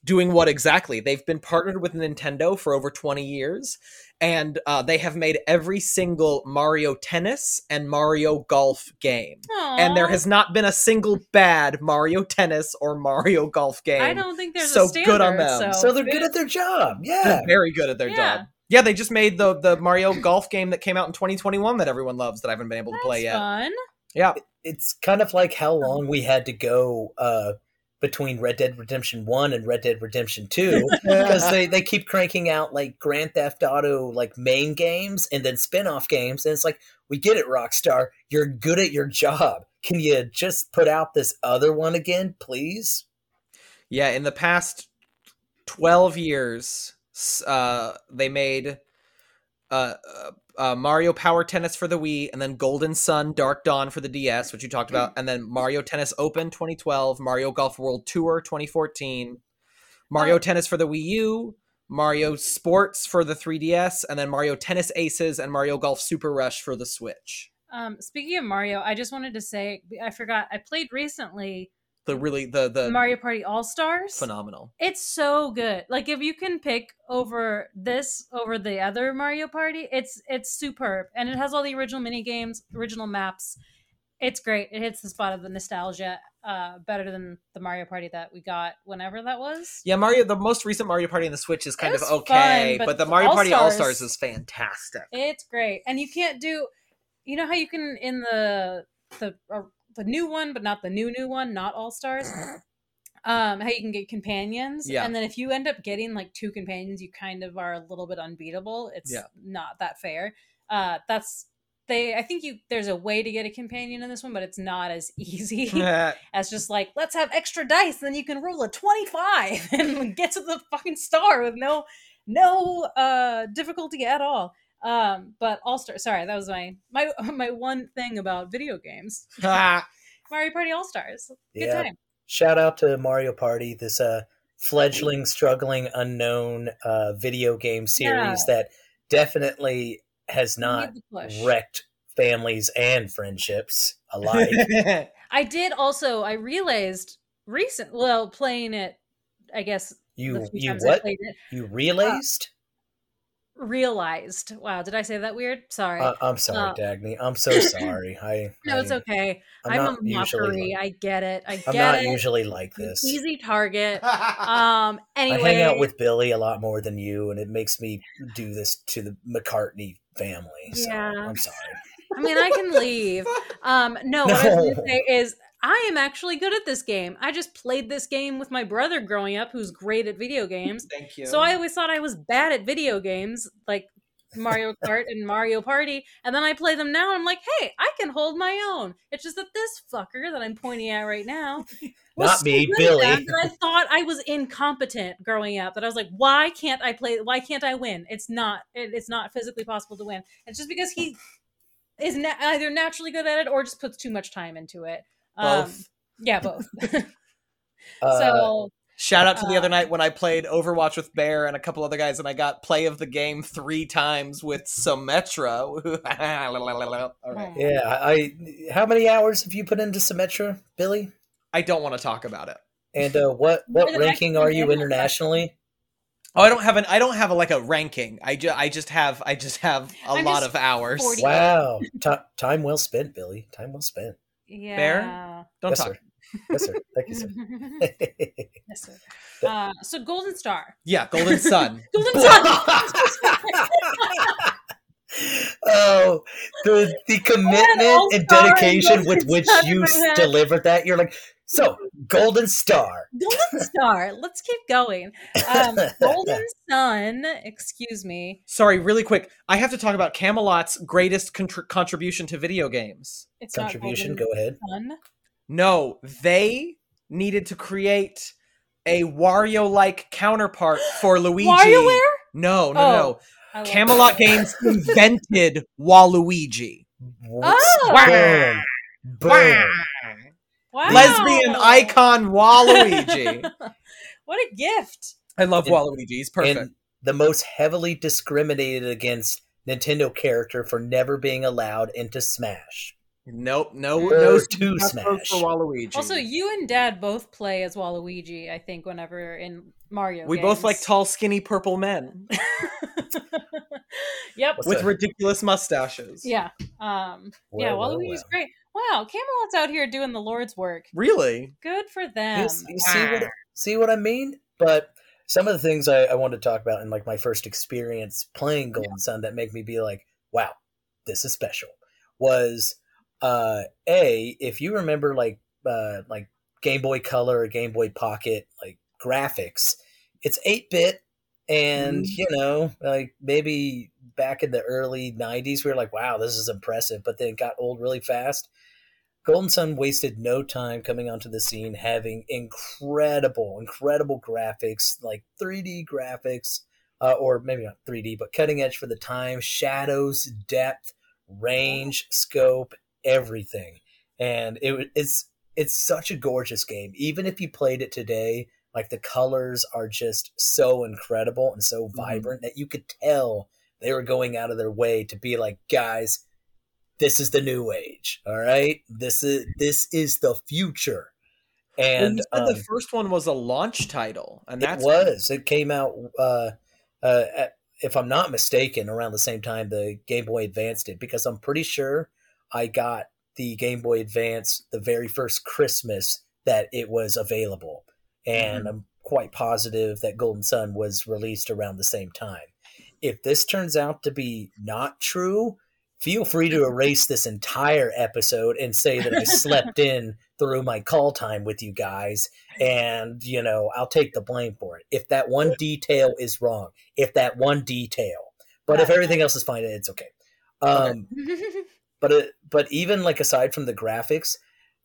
doing what exactly? They've been partnered with Nintendo for over 20 years and uh they have made every single Mario Tennis and Mario Golf game. And there has not been a single bad Mario Tennis or Mario Golf game. I don't think there's so a standard. good on them. So, so they're good at their job. Yeah. They're very good at their Yeah. job. Yeah, they just made the the Mario Golf game that came out in 2021 that everyone loves that I haven't been able to play That's yet. fun. Yeah. It's kind of like how long we had to go uh, between Red Dead Redemption 1 and Red Dead Redemption 2 because they, they keep cranking out like Grand Theft Auto like main games and then spin-off games and it's like we get it Rockstar you're good at your job can you just put out this other one again please Yeah, in the past 12 years, s- uh, they made uh, uh, uh, Mario Power Tennis for the Wii, and then Golden Sun Dark Dawn for the DS, which you talked about, and then Mario Tennis Open 2012, Mario Golf World Tour 2014, Mario Oh. Tennis for the Wii U, Mario Sports for the 3DS, and then Mario Tennis Aces and Mario Golf Super Rush for the Switch. Um, speaking of Mario, I just wanted to say I forgot. I played recently The really the the Mario Party All Stars. phenomenal. It's so good. Like if you can pick over this over the other Mario Party, it's it's superb, and it has all the original mini games, original maps. It's great. It hits the spot of the nostalgia uh, better than the Mario Party that we got whenever that was. Yeah, Mario. The most recent Mario Party in the Switch is kind of okay, fun, but, but the Mario Party All Stars is fantastic. It's great, and you can't do. You know how you can in the the uh, the new one, but not the new new one, not All Stars. Um, how you can get companions, Yeah. and then if you end up getting like two companions, you kind of are a little bit unbeatable. It's Yeah. not that fair. Uh, that's they. I think you there's a way to get a companion in this one, but it's not as easy as just like let's have extra dice, then you can roll a twenty five and get to the fucking star with no no uh difficulty at all. Um, but All Star. Sorry, that was my my my one thing about video games. Mario Party All Stars. Good Yeah. time. Shout out to Mario Party, this uh, fledgling, struggling, unknown uh, video game series that definitely has not need the push. wrecked families and friendships alike. I did also. I realized recent. Well, playing it. I guess You you what? it, You realized? Realized. Wow, did I say that weird? Sorry. Uh, I'm sorry, Uh, Dagny. I'm so sorry. I no, it's I- okay. I'm, I'm, a usually. mockery. Like, I get it. I I'm not it. usually like this. Easy target. Um. Anyway, I hang out with Billy a lot more than you, and it makes me do this to the McCartney family. So Yeah. I'm sorry. I mean, I can leave. Um, no, what I was going to say is I am actually good at this game. I just played this game with my brother growing up, who's great at video games. Thank you. So I always thought I was bad at video games, like Mario Kart and Mario Party. And then I play them now, and I'm like, hey, I can hold my own. It's just that this fucker that I'm pointing at right now, not me, Billy. that that I thought I was incompetent growing up. That I was like, why can't I play? Why can't I win? It's not. It, it's not physically possible to win. It's just because he is na- either naturally good at it or just puts too much time into it. Um, Both. yeah, both. Uh, so Shout out to the Uh, other night when I played Overwatch with Bear and a couple other guys, and I got play of the game three times with Symmetra. All right. yeah, I. How many hours have you put into Symmetra, Billy? I don't want to talk about it. And uh, what what ranking are you internationally? Oh, I don't have an. I don't have a, like a ranking. I just. I just have. I just have a I'm lot of hours. 40. Wow, Ti time well spent, Billy. Time well spent. Yeah. Bear, Don't yes, talk. sir. Yes, sir. Thank you, sir. yes, sir. Uh, so Golden Star. Yeah, Golden Sun. Golden Sun. oh, the the commitment and dedication with which you in my s- head. delivered that. You're like, so Golden Star. Golden Star. Let's keep going. Um, Golden Sun. Excuse me. Sorry, really quick. I have to talk about Camelot's greatest contr- contribution to video games. It's Contribution. Go ahead. Sun. No, they needed to create a Wario-like counterpart for Luigi. WarioWare. No, no, Oh. no. Camelot Games invented Waluigi. Oh. Boom. Boom. That. Wow. Lesbian icon Waluigi. what a gift. I love And- Waluigi. He's perfect. And the most heavily discriminated against Nintendo character for never being allowed into Smash. nope, no, Or no to not Smash. for Waluigi. Also, you and Dad both play as Waluigi. I think whenever in Mario. we both like tall, skinny purple men yep. What's with a- ridiculous mustaches. Yeah. Um. yeah. Well, well, Waluigi's well. great. Wow, Camelot's out here doing the Lord's work. Really? Good for them. You, s- you see what see what I mean? But some of the things I, I wanted to talk about in like my first experience playing Golden Sun that make me be like, wow, this is special. Was uh a if you remember like uh like Game Boy Color or Game Boy Pocket like graphics, it's eight bit and Mhm. you know like maybe back in the early 90s we were like wow this is impressive but then it got old really fast Golden Sun wasted no time coming onto the scene, having incredible, incredible graphics, like 3D graphics, uh, or maybe not 3D, but cutting edge for the time, shadows, depth, range, scope, everything. And it it's it's such a gorgeous game. Even if you played it today, like the colors are just so incredible and so Mhm. vibrant that you could tell they were going out of their way to be like, guys, this is the new age. All right, this is this is the future. Well, And said um, the first one was a launch title, and that was. It came out, uh, uh, at, if I'm not mistaken, around the same time the Game Boy Advance did, because I'm pretty sure I got the Game Boy Advance the very first Christmas that it was available, and I'm quite positive that Golden Sun was released around the same time. If this turns out to be not true, feel free to erase this entire episode and say that I slept in through my call time with you guys and you know i'll take the blame for it. If that one detail is wrong if that one detail but if everything else is fine it's okay. Um but it, but even like aside from the graphics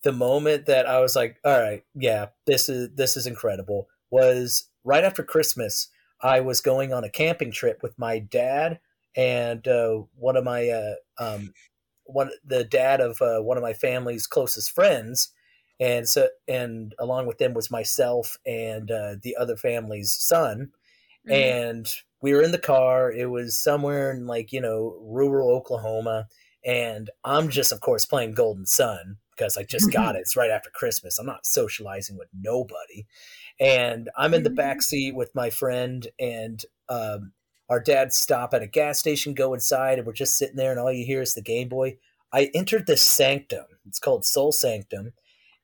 the moment that i was like all right yeah this is this is incredible was right after christmas i was going on a camping trip with my dad and uh, one of my uh, um, one the dad of uh, one of my family's closest friends, and so and along with them was myself and uh, the other family's son, Mhm. and we were in the car. It was somewhere in like you know rural Oklahoma, and I'm just of course playing Golden Sun because I just got it. It's right after Christmas. I'm not socializing with nobody, and I'm in the back seat with my friend and um, our dad stop at a gas station, go inside, and we're just sitting there, and all you hear is the Game Boy. I entered this sanctum. It's called Sol Sanctum,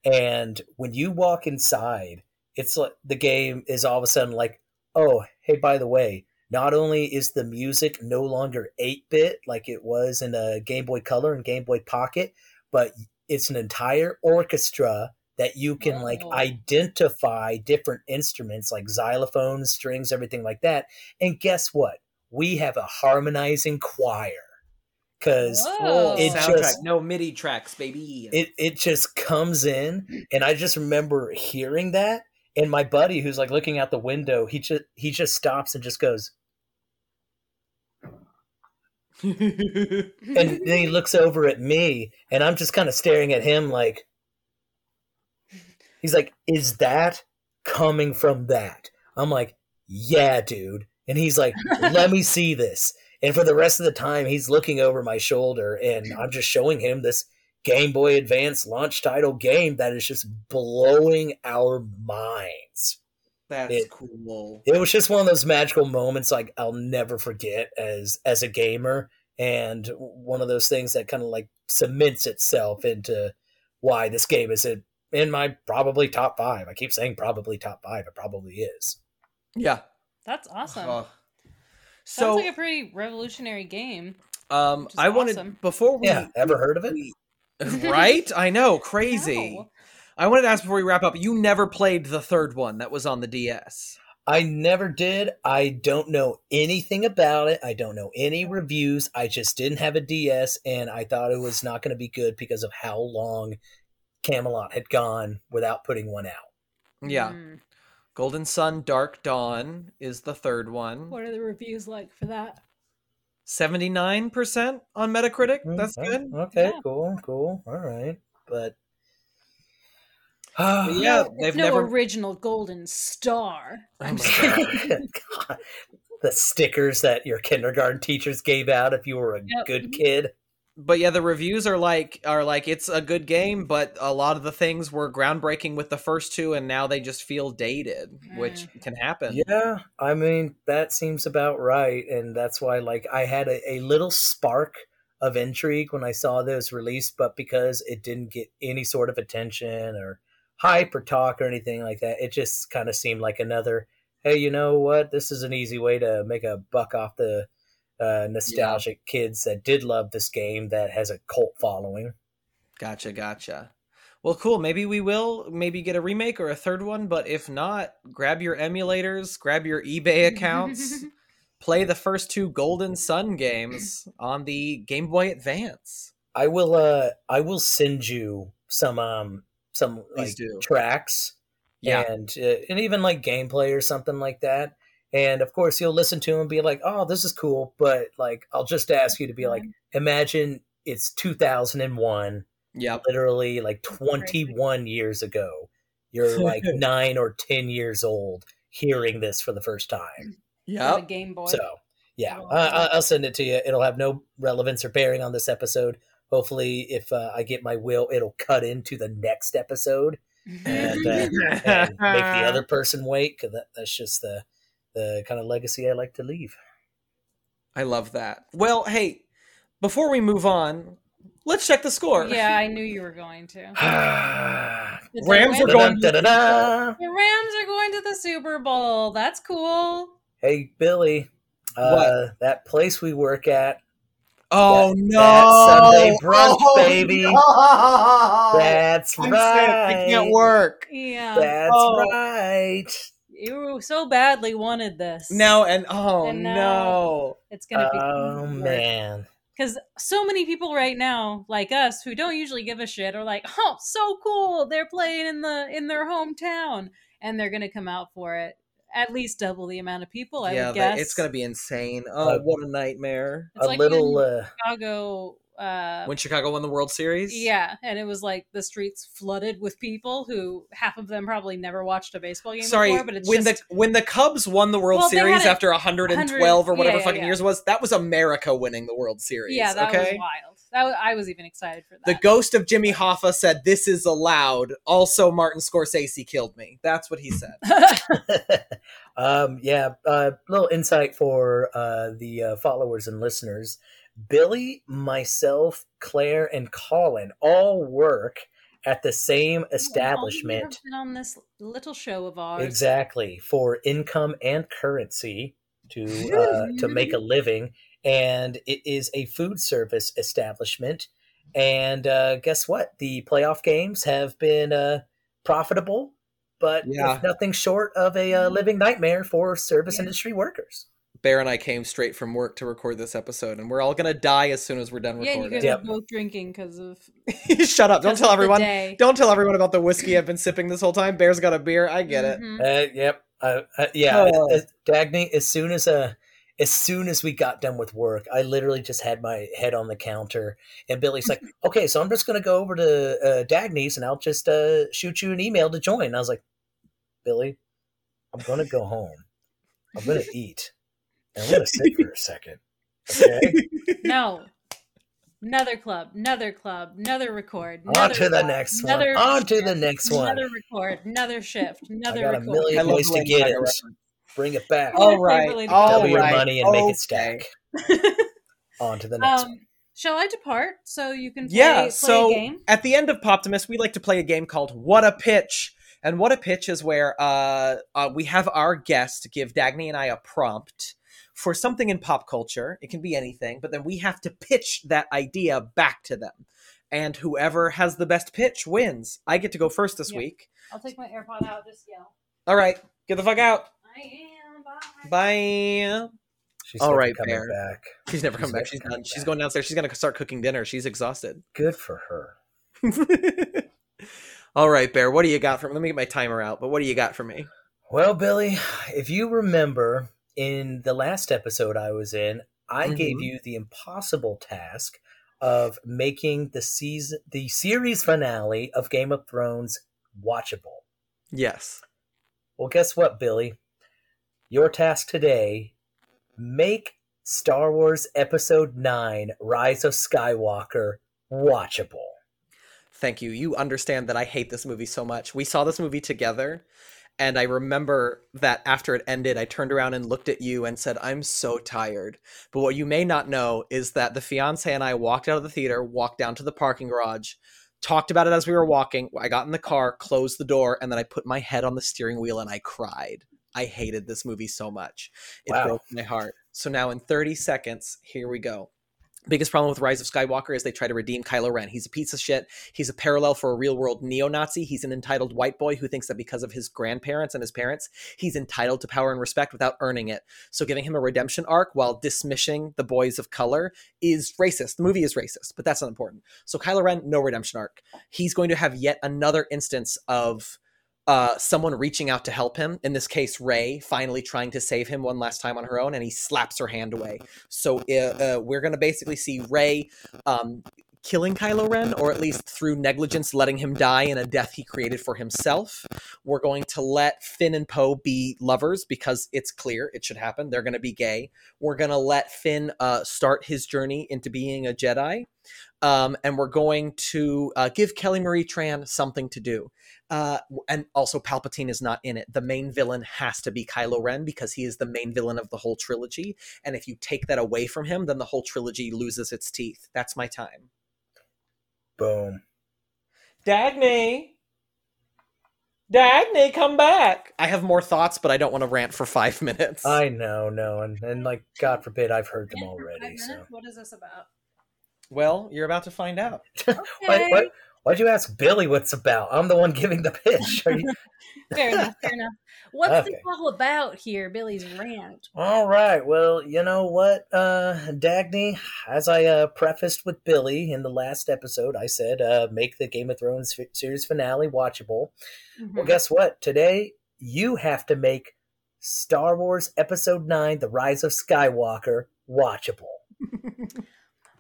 and when you walk inside, it's like the game is all of a sudden like, oh, hey, by the way, not only is the music no longer 8 bit like it was in a Game Boy Color and Game Boy Pocket, but it's an entire orchestra that you can like oh. identify different instruments like xylophones, strings, everything like that. And guess what? We have a harmonizing choir because Whoa. it soundtrack, just no MIDI tracks, baby. it it just comes in and i just remember hearing that and my buddy who's like looking out the window he just he just stops and just goes and then he looks over at me and i'm just kind of staring at him like he's like is that coming from that? I'm like yeah dude. And he's like let me see this. And for the rest of the time he's looking over my shoulder and i'm just showing him this game boy advance launch title game that is just blowing our minds. That's it- cool. it was just one of those magical moments like I'll never forget as as a gamer and one of those things that kind of like cements itself into why this game is in, in my probably top 5. I keep saying probably top 5, it probably is. Yeah. That's awesome. Oh. Sounds like a pretty revolutionary game. um, which is I wanted before we Yeah, ever heard of it? right? I know, crazy. No. I wanted to ask before we wrap up. You never played the third one that was on the DS. I never did. I don't know anything about it. I don't know any reviews. I just didn't have a DS and I thought it was not going to be good because of how long Camelot had gone without putting one out. Yeah. Mm. Golden Sun Dark Dawn is the third one. What are the reviews like for that? 79% on Metacritic. That's Mm, good. Okay, Yeah. cool, cool. All right. But But yeah, no, they've no never original golden star. I'm God, sorry. God. the stickers that your kindergarten teachers gave out if you were a Yep. good kid. But yeah, the reviews are like are like it's a good game, but a lot of the things were groundbreaking with the first two, and now they just feel dated, which mm. can happen. Yeah, I mean that seems about right, and that's why like I had a, a little spark of intrigue when I saw this released, but because it didn't get any sort of attention or hype or talk or anything like that, it just kind of seemed like another. Hey, you know what? This is an easy way to make a buck off the uh, nostalgic kids that did love this game that has a cult following. Gotcha, gotcha. Well, cool. Maybe we will maybe get a remake or a third one, but if not, grab your emulators, grab your eBay accounts, play the first two Golden Sun games on the Game Boy Advance. I will. Uh, I will send you some um some Please like do. tracks Yeah. and uh, and even like gameplay or something like that. And of course, you'll listen to them and be like, "Oh, this is cool," but like, I'll just ask you to be like, imagine it's 2001, yeah, literally like 21 years ago. You're like nine or 10 years old hearing this for the first time. Yeah. Game Boy. So, yeah, Oh, I, I- I'll send it to you. It'll have no relevance or bearing on this episode. Hopefully, if uh, I get my will, it'll cut into the next episode and, uh, and make the other person wait because that, that's just the the kind of legacy I like to leave. I love that. Well, hey, before we move on, let's check the score. yeah, I knew you were going to. It's Rams are going- Da-da-da-da-da. The Rams are going to the Super Bowl. That's cool. Hey, Billy, uh, that place we work at, Oh That- no! that Sunday brunch, Oh, baby. no! that's I'm right. sick. I can't work. Yeah. That's Oh. right. You so badly wanted this. No, and oh And no. It's going to be. Oh man. Because so many people right now, like us, who don't usually give a shit, are like, "Oh, so cool! They're playing in the in their hometown, and they're gonna come out for it." at least double the amount of people. I yeah, would guess it's gonna be insane. Oh, Uh, what a nightmare! It's a like little. when Uh, Chicago. Uh, When Chicago won the World Series, yeah, and it was like the streets flooded with people who half of them probably never watched a baseball game Sorry, before. But it's when just the when the Cubs won the World Well, Series had a- after 112 or whatever yeah, yeah, fucking yeah. years was, that was America winning the World Series. yeah, that okay? was wild. That was, I was even excited for that. The ghost of Jimmy Hoffa said, "This is allowed." Also, Martin Scorsese killed me. That's what he said. um, yeah, uh, little insight for uh, the uh, followers and listeners. Billy, myself, Claire, and Colin all work at the same establishment. All been on this little show of ours. Exactly for income and currency to uh, to make a living, and it is a food service establishment. And uh, guess what? The playoff games have been uh, profitable, but Yeah. nothing short of a uh, living nightmare for service Yeah. industry workers. Bear and I came straight from work to record this episode, and we're all gonna die as soon as we're done recording. Yeah, you guys Yep. are both drinking because of. Shut up! Don't 'cause tell of the everyone. day. Don't tell everyone about the whiskey I've been sipping this whole time. Bear's got a beer. I get it. Mhm. Uh, yep. Uh, uh, yeah. Oh. uh, Dagny, as soon as uh, as soon as we got done with work, I literally just had my head on the counter, and Billy's like, "Okay, so I'm just gonna go over to uh, Dagny's, and I'll just uh, shoot you an email to join." And I was like, "Billy, I'm gonna go home. I'm gonna eat, and I'm gonna sit for a second. Okay, No. Another club, another club, another record. on Another to the club, next another one. On to the next one. Another record, another shift, another I got a record. million ways to get it. Bring it back. All right, Lady all Double your right, money and make it stack. On to the next one. um, shall I depart so you can play, Yeah, play so a game? at the end of Poptimus, we like to play a game called What a Pitch. And What a Pitch is where uh, uh, we have our guest give Dagny and I a prompt for something in pop culture. It can be anything, but then we have to pitch that idea back to them. And whoever has the best pitch wins. I get to go first this Yeah. week. I'll take my AirPod out. Just yell. All right, get the fuck out. I am. Bye. Bye. She's all never coming Bear. back. She's never She's come back. She's done. She's going downstairs. She's going to start cooking dinner. She's exhausted. Good for her. All right, Bear. What do you got for me? Let me get my timer out. But what do you got for me? Well, Billy, if you remember in the last episode I was in, I Mhm. gave you the impossible task of making the season the series finale of Game of Thrones watchable. Yes. Well, guess what, Billy? Your task today make Star Wars Episode 9 Rise of Skywalker watchable. Thank you. You understand that I hate this movie so much. We saw this movie together, and I remember that after it ended, I turned around and looked at you and said, I'm so tired. But what you may not know is that the fiance and I walked out of the theater, walked down to the parking garage, talked about it as we were walking. I got in the car, closed the door, and then I put my head on the steering wheel and I cried. I hated this movie so much. It Wow. broke my heart. So now in 30 seconds, here we go. Biggest problem with Rise of Skywalker is they try to redeem Kylo Ren. He's a piece of shit. He's a parallel for a real world neo Nazi. He's an entitled white boy who thinks that because of his grandparents and his parents, he's entitled to power and respect without earning it. So giving him a redemption arc while dismissing the boys of color is racist. The movie is racist, but that's not important. So Kylo Ren, no redemption arc. He's going to have yet another instance of uh, someone reaching out to help him. In this case, Rey finally trying to save him one last time on her own, and he slaps her hand away. So uh, uh, we're going to basically see Rey um, killing Kylo Ren, or at least through negligence, letting him die in a death he created for himself. We're going to let Finn and Poe be lovers because it's clear it should happen. They're going to be gay. We're going to let Finn uh, start his journey into being a Jedi. Um, and we're going to uh, give Kelly Marie Tran something to do. Uh, and also, Palpatine is not in it. The main villain has to be Kylo Ren because he is the main villain of the whole trilogy. And if you take that away from him, then the whole trilogy loses its teeth. That's my time. Boom. Dagny! Dagny, come back! I have more thoughts, but I don't want to rant for five minutes. I know, no, and, and like God forbid, I've heard them already. five So? What is this about? Well, you're about to find out. Okay. why, why, why'd you ask Billy what's about? I'm the one giving the pitch. Are you... Fair enough. Fair enough. What's Okay. this all about here, Billy's rant? All right. Well, you know what, uh, Dagny, as I uh, prefaced with Billy in the last episode, I said uh, make the Game of Thrones f- series finale watchable. Well, Mhm. guess what? Today, you have to make Star Wars Episode 9 The Rise of Skywalker watchable.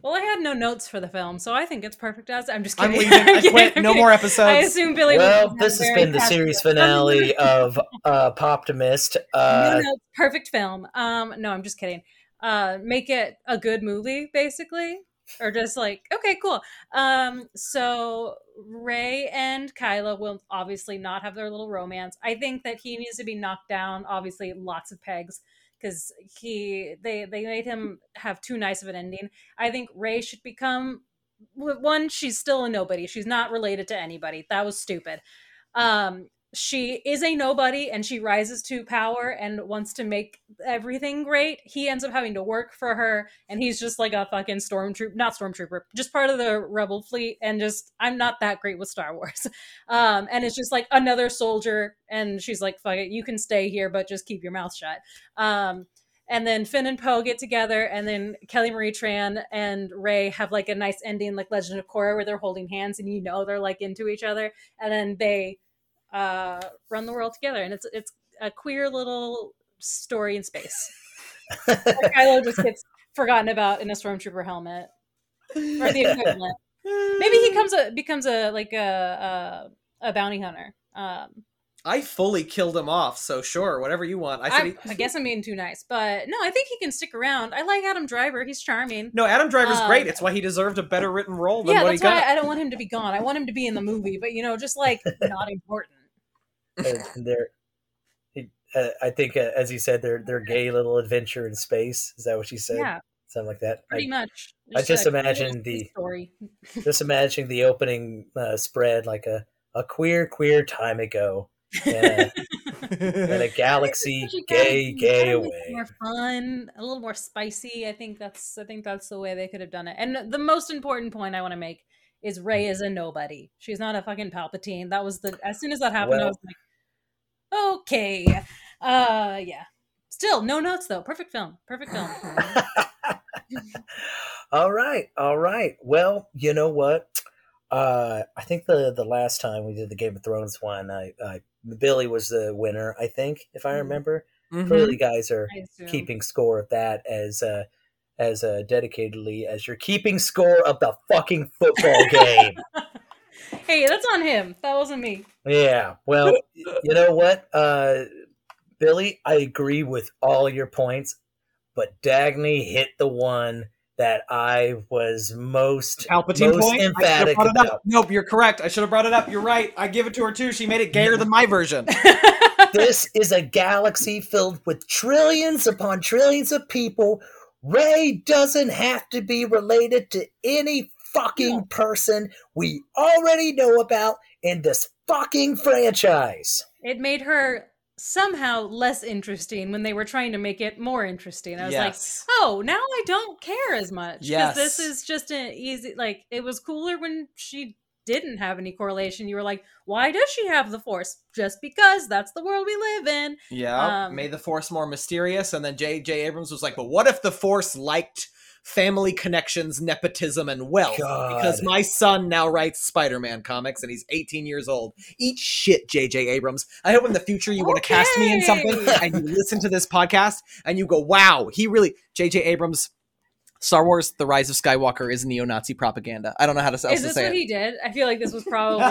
Well, I had no notes for the film, so I think it's perfect as I'm just I'm kidding. leaving. I quit. No kidding. more I assume Billy. Well, would this has been the passionate. series finale of uh, Poptimist. no, Uh, no, perfect film. Um, no, I'm just kidding. Uh, make it a good movie, basically, or just like okay, cool. Um, so Rey and Kylo will obviously not have their little romance. I think that he needs to be knocked down. Obviously, lots of pegs because he they they made him have too nice of an ending. I think Rey should become one. She's still a nobody. She's not related to anybody. That was stupid. Um, she is a nobody and she rises to power and wants to make everything great. He ends up having to work for her and he's just like a fucking stormtrooper, not stormtrooper, just part of the rebel fleet. And just, I'm not that great with Star Wars. Um, and it's just like another soldier. And she's like, fuck it, you can stay here, but just keep your mouth shut. Um, and then Finn and Poe get together, and then Kelly Marie Tran and Rey have like a nice ending, like Legend of Korra, where they're holding hands and you know they're like into each other. And then they uh, run the world together, and it's it's a queer little story in space. Kylo just gets forgotten about in a stormtrooper helmet or the equivalent. Maybe he comes a becomes a like a a, a bounty hunter. Um, I fully killed him off, so sure, whatever you want. I I, he- I guess I'm being too nice, but no, I think he can stick around. I like Adam Driver; he's charming. no, Adam Driver's Um, great. It's why he deserved a better written role than Yeah, what that's he got. why I don't want him to be gone. I want him to be in the movie, but you know, just like not important. And they're, uh, I think, uh, as you said, their their gay little adventure in space. Is that what you said? Yeah, Something like that. pretty I, much. I just imagine the- story. just imagining the opening uh, spread like a, a queer, queer time ago. Yeah. and a galaxy gay, gotta- gay gotta away. More fun, a little more spicy. I think that's I think that's the way they could have done it. And the most important point I want to make is Rey is a nobody. She's not a fucking Palpatine. That was the as soon as that happened, I was like, okay, uh, yeah. Still no notes though. Perfect film. Perfect film. all right, all right. Well, you know what? Uh, I think the the last time we did the Game of Thrones one, I, I Billy was the winner. I think, if I Mhm. remember. Mhm. Clearly, guys are keeping score of that as uh, as uh, dedicatedly as you're keeping score of the fucking football game. hey, that's on him. That wasn't me. Yeah. Well, you know what, uh, Billy, I agree with all your points, but Dagny hit the one that I was most Palpatine most point. I should emphatic brought about. Nope, you're correct. I should have brought it up. You're right. I give it to her too. She made it gayer than my version. This is a galaxy filled with trillions upon trillions of people. Rey doesn't have to be related to any fucking person we already know about in this fucking franchise. it made her somehow less interesting when they were trying to make it more interesting. I was like, oh, now I don't care as much. Yes. this is just an easy, like, it was cooler when she didn't have any correlation. You were like, why does she have the force? Just because that's the world we live in. yeah. um, made the Force more mysterious, and then J.J. Abrams was like, "But what if the Force liked family connections, nepotism, and wealth? God. Because my son now writes Spider-Man comics, and he's 18 years old. Eat shit, J.J. Abrams. I hope in the future you want to cast me in something, and you listen to this podcast, and you go, "Wow, he really." J.J. Abrams. Star Wars: The Rise of Skywalker is neo-Nazi propaganda. I don't know how to else is to this say what it. he did? I feel like this was probably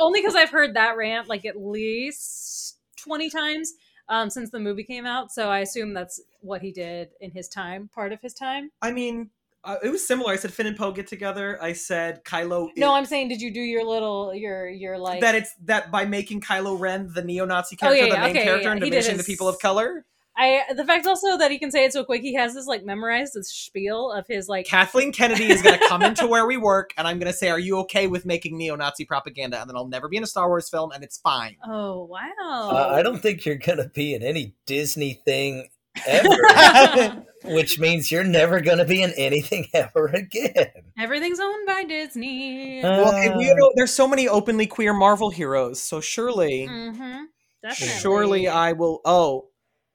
only because I've heard that rant like at least 20 times um, since the movie came out. So I assume that's what he did in his time, part of his time. I mean, uh, it was similar. I said Finn and Poe get together. I said Kylo. No, I'm saying, did you do your little, your, your like, that it's that by making Kylo Ren the neo-Nazi Oh, character, yeah, the yeah, main okay, character, yeah, and he did diminishing the people of color. I, the fact also that he can say it so quick, he has this like memorized this spiel of his like, Kathleen Kennedy is going to come into where we work, and I'm going to say, "Are you okay with making neo-Nazi propaganda?" And then I'll never be in a Star Wars film, and it's fine. oh, wow. Uh, I don't think you're going to be in any Disney thing ever, which means you're never going to be in anything ever again. Everything's owned by Disney. Uh, well, and you know, there's so many openly queer Marvel heroes, so surely, mm-hmm. Definitely. surely I will. Oh,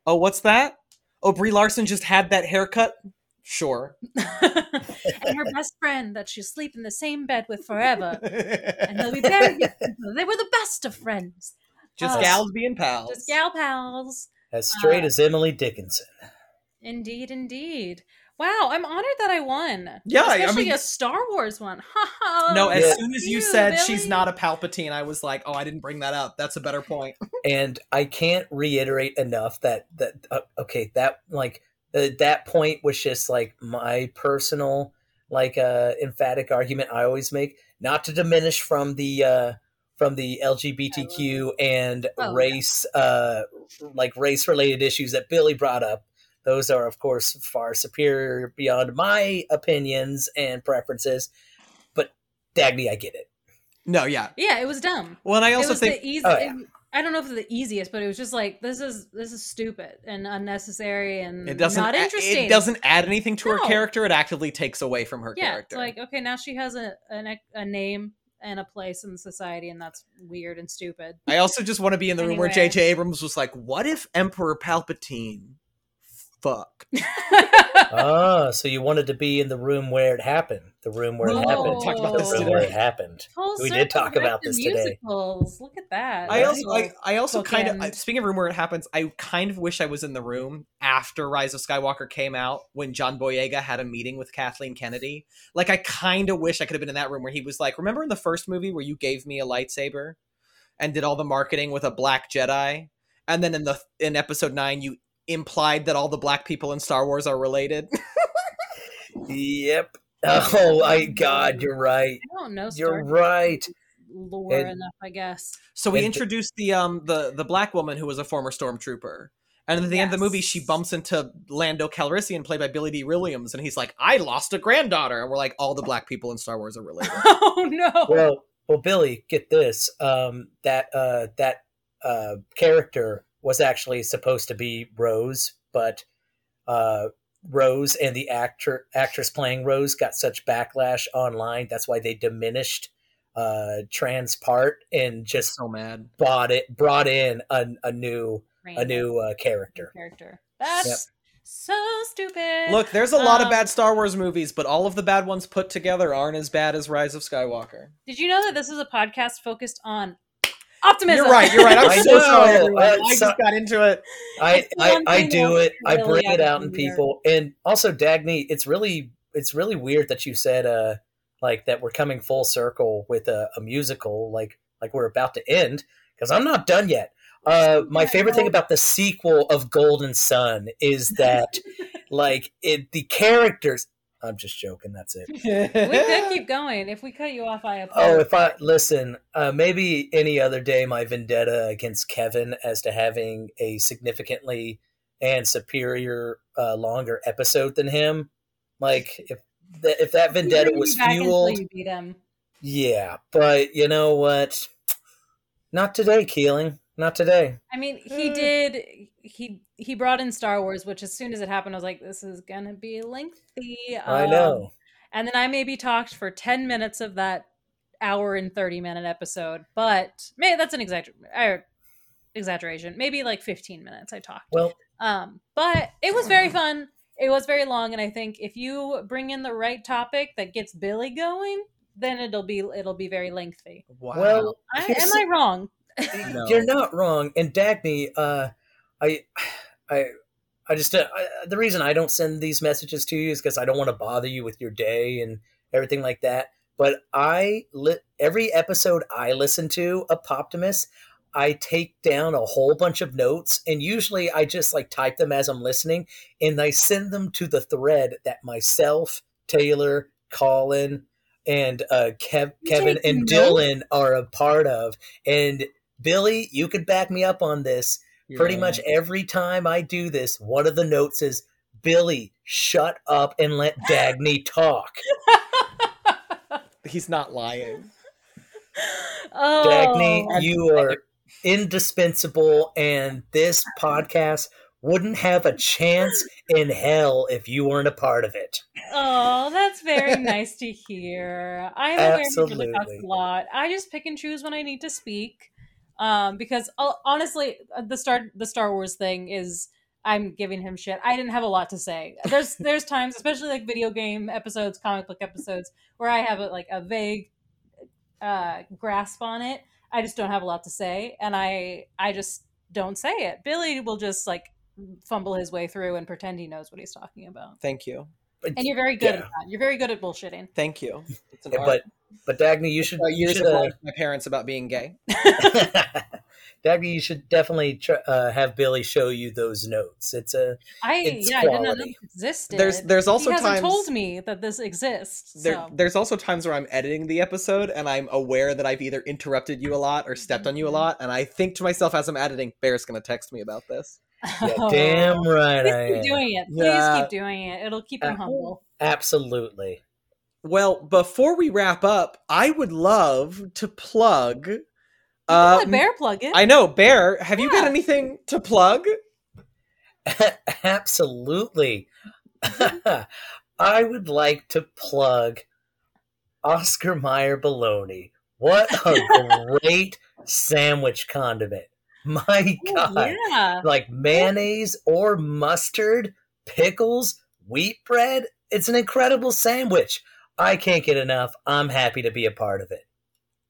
oh, what's that? Oh, Brie Larson just had that haircut. Sure. and her best friend that she'll sleep in the same bed with forever. and they'll be buried. they were the best of friends. Just Oh. gals being pals. Just gal pals. As straight Uh, as Emily Dickinson. Indeed, indeed. Wow, I'm honored that I won. Yeah, I especially mean- a Star Wars one. Ha ha. No, as Yeah. soon as you You, said she's not a Palpatine, I was like, oh, I didn't bring that up. That's a better point. and I can't reiterate enough that that uh, okay that like uh, that point was just like my personal like uh emphatic argument I always make not to diminish from the uh from the LGBTQ and Oh, yeah. race uh like race related issues that Billy brought up those are of course far superior beyond my opinions and preferences but Dagny I get it No, yeah. Yeah, it was dumb. Well, and I it also was think the easy. Oh, yeah. I don't know if it's the easiest, but it was just like this is this is stupid and unnecessary and it doesn't not interesting. it doesn't add anything to her character. It actively takes away from her Yeah, character. it's like okay, now she has a an, a name and a place in society, and that's weird and stupid. I also just want to be in the room where Anyway. J.J. Abrams was like, "What if Emperor Palpatine fuck?" Ah, so you wanted to be in the room where it happened, the room where it No. happened, Talked about the this room today. where it happened. Full We did talk about to this today. Look at that. I also, I, I also kind of speaking of room where it happens. I kind of wish I was in the room after Rise of Skywalker came out when John Boyega had a meeting with Kathleen Kennedy. Like, I kind of wish I could have been in that room where he was like, "Remember in the first movie where you gave me a lightsaber and did all the marketing with a black Jedi, and then in the in Episode Nine you implied that all the black people in Star Wars are related." Yep. Oh my God, you're right. I don't know. You're Star right. lore And- enough, I guess. So we And- introduced the um the the black woman who was a former stormtrooper. And at the end of the movie, she bumps into Lando Calrissian, played by Billy Dee Williams, and he's like, "I lost a granddaughter." And we're like, "All the black people in Star Wars are related." Oh no! Well, well, Billy, get this. Um, that uh, that uh, character was actually supposed to be Rose, but uh, Rose and the actor actress playing Rose got such backlash online. That's why they diminished uh, trans part and just so mad. bought it, brought in a, a new a new uh, character. character. That's Yep. so stupid. Look, there's a lot of Um, bad Star Wars movies, but all of the bad ones put together aren't as bad as Rise of Skywalker. Did you know that this is a podcast focused on optimism? You're right. You're right. I'm I so sorry, everyone. uh, I so- just got into it. I, I, I do that it. I bring it out in adds to people, and also Dagny. It's really it's really weird that you said uh like that we're coming full circle with a, a musical like like we're about to end because I'm not done yet. Uh, my favorite thing about the sequel of Golden Sun is that like it the characters. I'm just joking. That's it. we could keep going. If we cut you off, I apologize. Oh, if I listen, uh, maybe any other day, my vendetta against Kevin as to having a significantly and superior, uh, longer episode than him. Like if th- if that vendetta was fueled, You beat him. yeah. But you know what? Not today, Keeling. Not today. I mean, he did. He he brought in Star Wars, which as soon as it happened, I was like, "This is gonna be lengthy." I Um, know. And then I maybe talked for ten minutes of that hour and thirty minute episode, but maybe that's an exagger- exaggeration. Maybe like fifteen minutes I talked. Well, Um, but it was very fun. It was very long, and I think if you bring in the right topic that gets Billy going, then it'll be it'll be very lengthy. Wow. well, I, am I wrong? No. You're not wrong. And Dagny, uh, I, I, I just uh, I, the reason I don't send these messages to you is because I don't want to bother you with your day and everything like that. But I li- every episode I listen to of Poptimus, I take down a whole bunch of notes, and usually I just like type them as I'm listening, and I send them to the thread that myself, Taylor, Colin, and uh, Kev- Kevin and notes? Dylan are a part of, and Billy, you could back me up on this. You're Pretty much every time I do this, one of the notes is Billy, shut up and let Dagny talk. He's not lying. oh, Dagny, you are indispensable, and this podcast wouldn't have a chance in hell if you weren't a part of it. Oh, that's very nice to hear. I am aware of the talks a lot. I just pick and choose when I need to speak, um, because uh, honestly, uh, the Star the Star Wars thing is I'm giving him shit. I didn't have a lot to say. There's there's times, especially like video game episodes, comic book episodes, where I have a, like a vague uh, grasp on it. I just don't have a lot to say, and I I just don't say it. Billy will just like fumble his way through and pretend he knows what he's talking about. Thank you. And you're very good Yeah. at that. You're very good at bullshitting. Thank you. It's an Yeah, art. but but Dagny, you should Uh, you years should, uh, to my parents about being gay. Dagny, you should definitely tr- uh, have Billy show you those notes. It's a I It's yeah, I did not know quality. this existed. There's there's also he hasn't times told me that this exists. there, so. there's also times where I'm editing the episode and I'm aware that I've either interrupted you a lot or stepped on you a lot, and I think to myself as I'm editing, Bear's gonna text me about this. Yeah, damn right. Please I keep am. doing it. Please Yeah. keep doing it. It'll keep him Uh, humble. Absolutely. Well, before we wrap up, I would love to plug. Uh, let Bear plug it. I know, Bear. Have you got anything to plug? Absolutely. I would like to plug Oscar Mayer bologna. What a great sandwich condiment. My Oh, God. yeah. Like mayonnaise or mustard, pickles, wheat bread. It's an incredible sandwich. I can't get enough. I'm happy to be a part of it.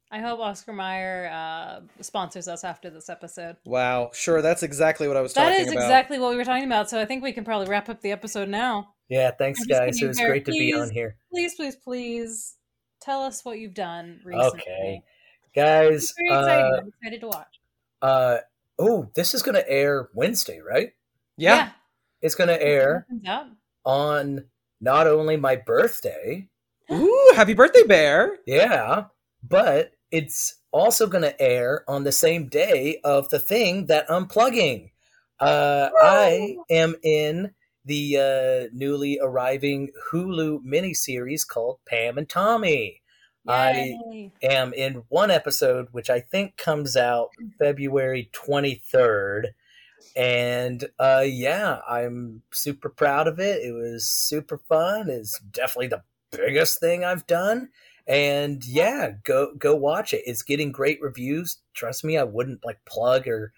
I hope Oscar Mayer uh, sponsors us after this episode. Wow, sure, that's exactly what I was That talking is about. exactly what we were talking about. So I think we can probably wrap up the episode now. Yeah, thanks, I'm guys. It was Bear. great to be on here. Please, please, please tell us what you've done recently. Okay. Guys, It's very exciting. uh, I'm excited to watch. Uh, oh, this is going to air Wednesday, right? Yeah. It's going to air Comes on not only my birthday, Ooh, happy birthday, Bear. yeah, but it's also going to air on the same day of the thing that I'm plugging. Uh, I am in the uh, newly arriving Hulu miniseries called Pam and Tommy. I am in one episode, which I think comes out February 23rd. And uh, yeah, I'm super proud of it. It was super fun. It's definitely the biggest thing I've done. And yeah, go go watch it. It's getting great reviews. Trust me, I wouldn't like plug or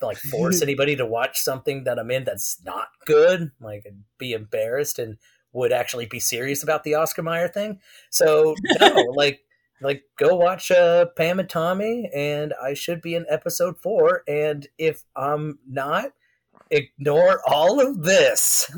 like force anybody to watch something that I'm in that's not good. Like I'd be embarrassed and would actually be serious about the Oscar Mayer thing. So no, like like go watch uh, Pam and Tommy, and I should be in episode four. And if I'm not, ignore all of this.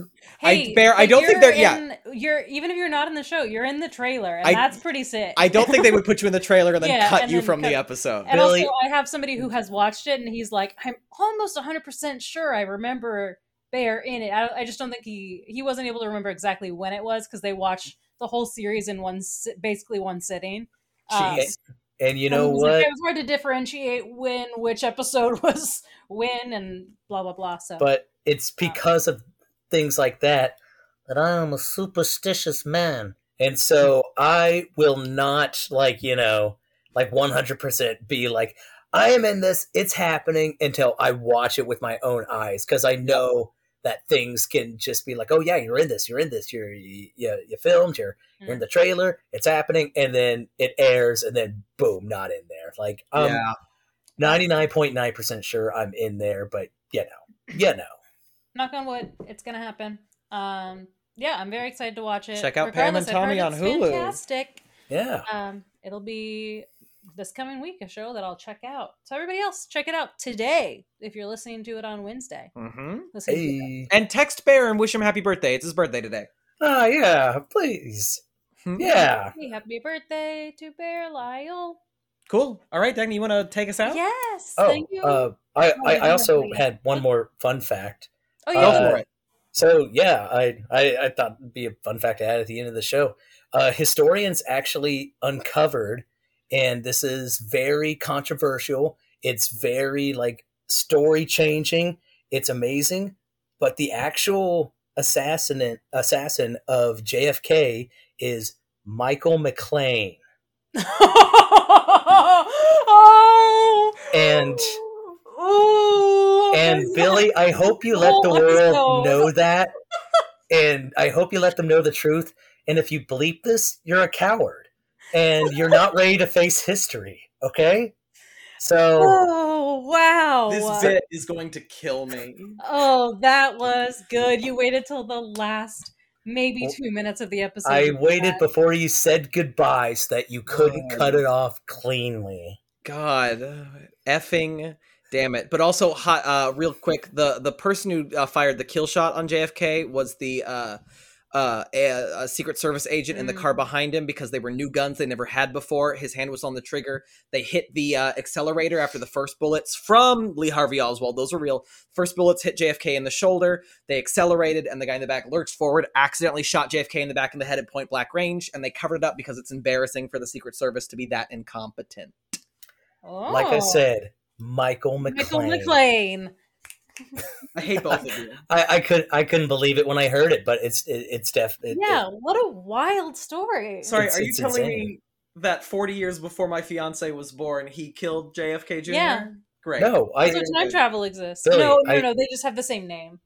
I- Bear, I don't think you're they're- yeah. You're even if you're not in the show, you're in the trailer, and I- that's pretty sick. I don't think they would put you in the trailer and then Yeah, cut and you then from the episode. And Billy- also, I have somebody who has watched it, and he's like, "I'm almost 100 percent sure I remember Bear in it." I, I just don't think he he wasn't able to remember exactly when it was because they watched the whole series in one basically one sitting. Um, Jeez. And you and know he was like, what? it was hard to differentiate when which episode was when and blah blah blah. So, But it's because of things like that that I am a superstitious man. And so I will not, like, you know, like 100% be like, I am in this, it's happening until I watch it with my own eyes. Because I know that things can just be like, oh, yeah, you're in this, you're in this, you're, you, you, you filmed, you're, you're in the trailer, it's happening, and then it airs, and then boom, not in there. Like, I'm yeah. 99.9% sure I'm in there, but you know, you know. knock on wood, it's gonna happen. Um, yeah, I'm very excited to watch it. Check out Pam and Regardless, I've Tommy on it's Hulu. Fantastic. Yeah. Um, it'll be this coming week a show that I'll check out. So everybody else, check it out today if you're listening to it on Wednesday. hmm Listen to it. Hey. And text Bear and wish him happy birthday. It's his birthday today. Oh, yeah, please. Hmm? Yeah. Hey, happy birthday to Bear Lyle. Cool. All right, Dagny, you want to take us out? Yes, Oh, thank you. uh, I, I, I also had one more fun fact. oh yeah, uh, for it. So, yeah, I, I, I thought it'd be a fun fact to add at the end of the show. Uh, historians actually uncovered, and this is very controversial. It's very, like, story changing. It's amazing. But the actual assassin, assassin of JFK is Michael McLean. oh, And- oh, And Billy, I hope you let the oh world know that. And I hope you let them know the truth. And if you bleep this, you're a coward. And you're not ready to face history. Okay? So Oh wow! This bit is going to kill me. Oh, that was good. You waited till the last maybe two minutes of the episode. I waited that. before you said goodbye so that you couldn't Oh. cut it off cleanly. God, effing damn it! But also, hot, uh, real quick, the the person who uh, fired the kill shot on JFK was the uh, uh, a, a Secret Service agent in the Mm. car behind him because they were new guns they never had before. His hand was on the trigger. They hit the uh, accelerator after the first bullets from Lee Harvey Oswald. Those were real. First bullets hit JFK in the shoulder. They accelerated, and the guy in the back lurched forward, accidentally shot JFK in the back of the head at point blank range, and they covered it up because it's embarrassing for the Secret Service to be that incompetent. Oh. Like I said, Michael McClane. Michael McLean. I hate both of you. I, I could I couldn't believe it when I heard it, but it's it, it's definitely It, Yeah, what a wild story. Sorry, It's- are you telling insane. me that 40 years before my fiance was born, he killed JFK Jr.? Yeah. Great. No, I So time travel exists. Billy, no, no, I- no. They just have the same name.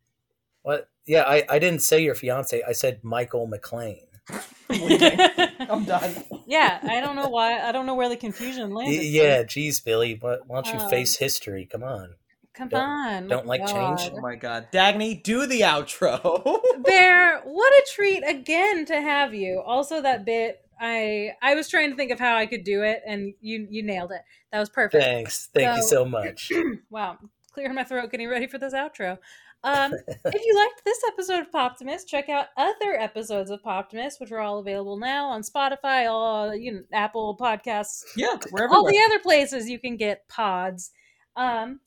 what? Yeah, I, I didn't say your fiance. I said Michael McLean. I'm done. yeah, I don't know why. I don't know where the confusion Y- landed. yeah, geez, Billy, why, why don't you Um, face history? Come on. Come don't- on. don't my like change? Oh my god. Dagny, do the outro. Bear, what a treat again to have you. Also, that bit. I I was trying to think of how I could do it, and you you nailed it. That was perfect. Thanks. Thank you So- so much. wow, clearing my throat, getting ready for this outro. Um, if you liked this episode of Poptimus, check out other episodes of Poptimus, which are all available now on Spotify, all you know, Apple Podcasts, yeah, wherever. all the other places you can get pods. Um,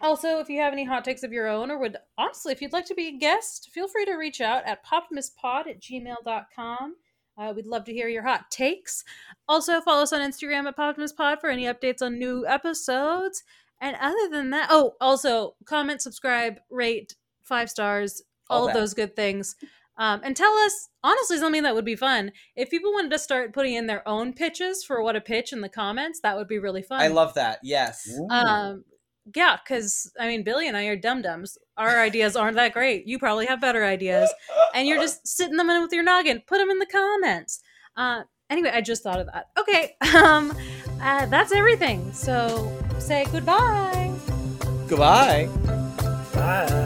also, if you have any hot takes of your own, or would honestly, if you'd like to be a guest, feel free to reach out at poptimuspod at gmail.com. Uh, we'd love to hear your hot takes. Also, follow us on Instagram at poptimuspod for any updates on new episodes. And other than that, oh, also comment, subscribe, rate, five stars, all, All of those good things. Um, and tell us, honestly, something that would be fun. If people wanted to start putting in their own pitches for what a pitch in the comments, that would be really fun. I love that. Yes. Um, yeah, because I mean, Billy and I are dum dums. Our ideas aren't that great. You probably have better ideas, and you're just sitting them in with your noggin. Put them in the comments. Uh, anyway, I just thought of that. Okay, um, uh, that's everything. So say goodbye. Goodbye. Bye.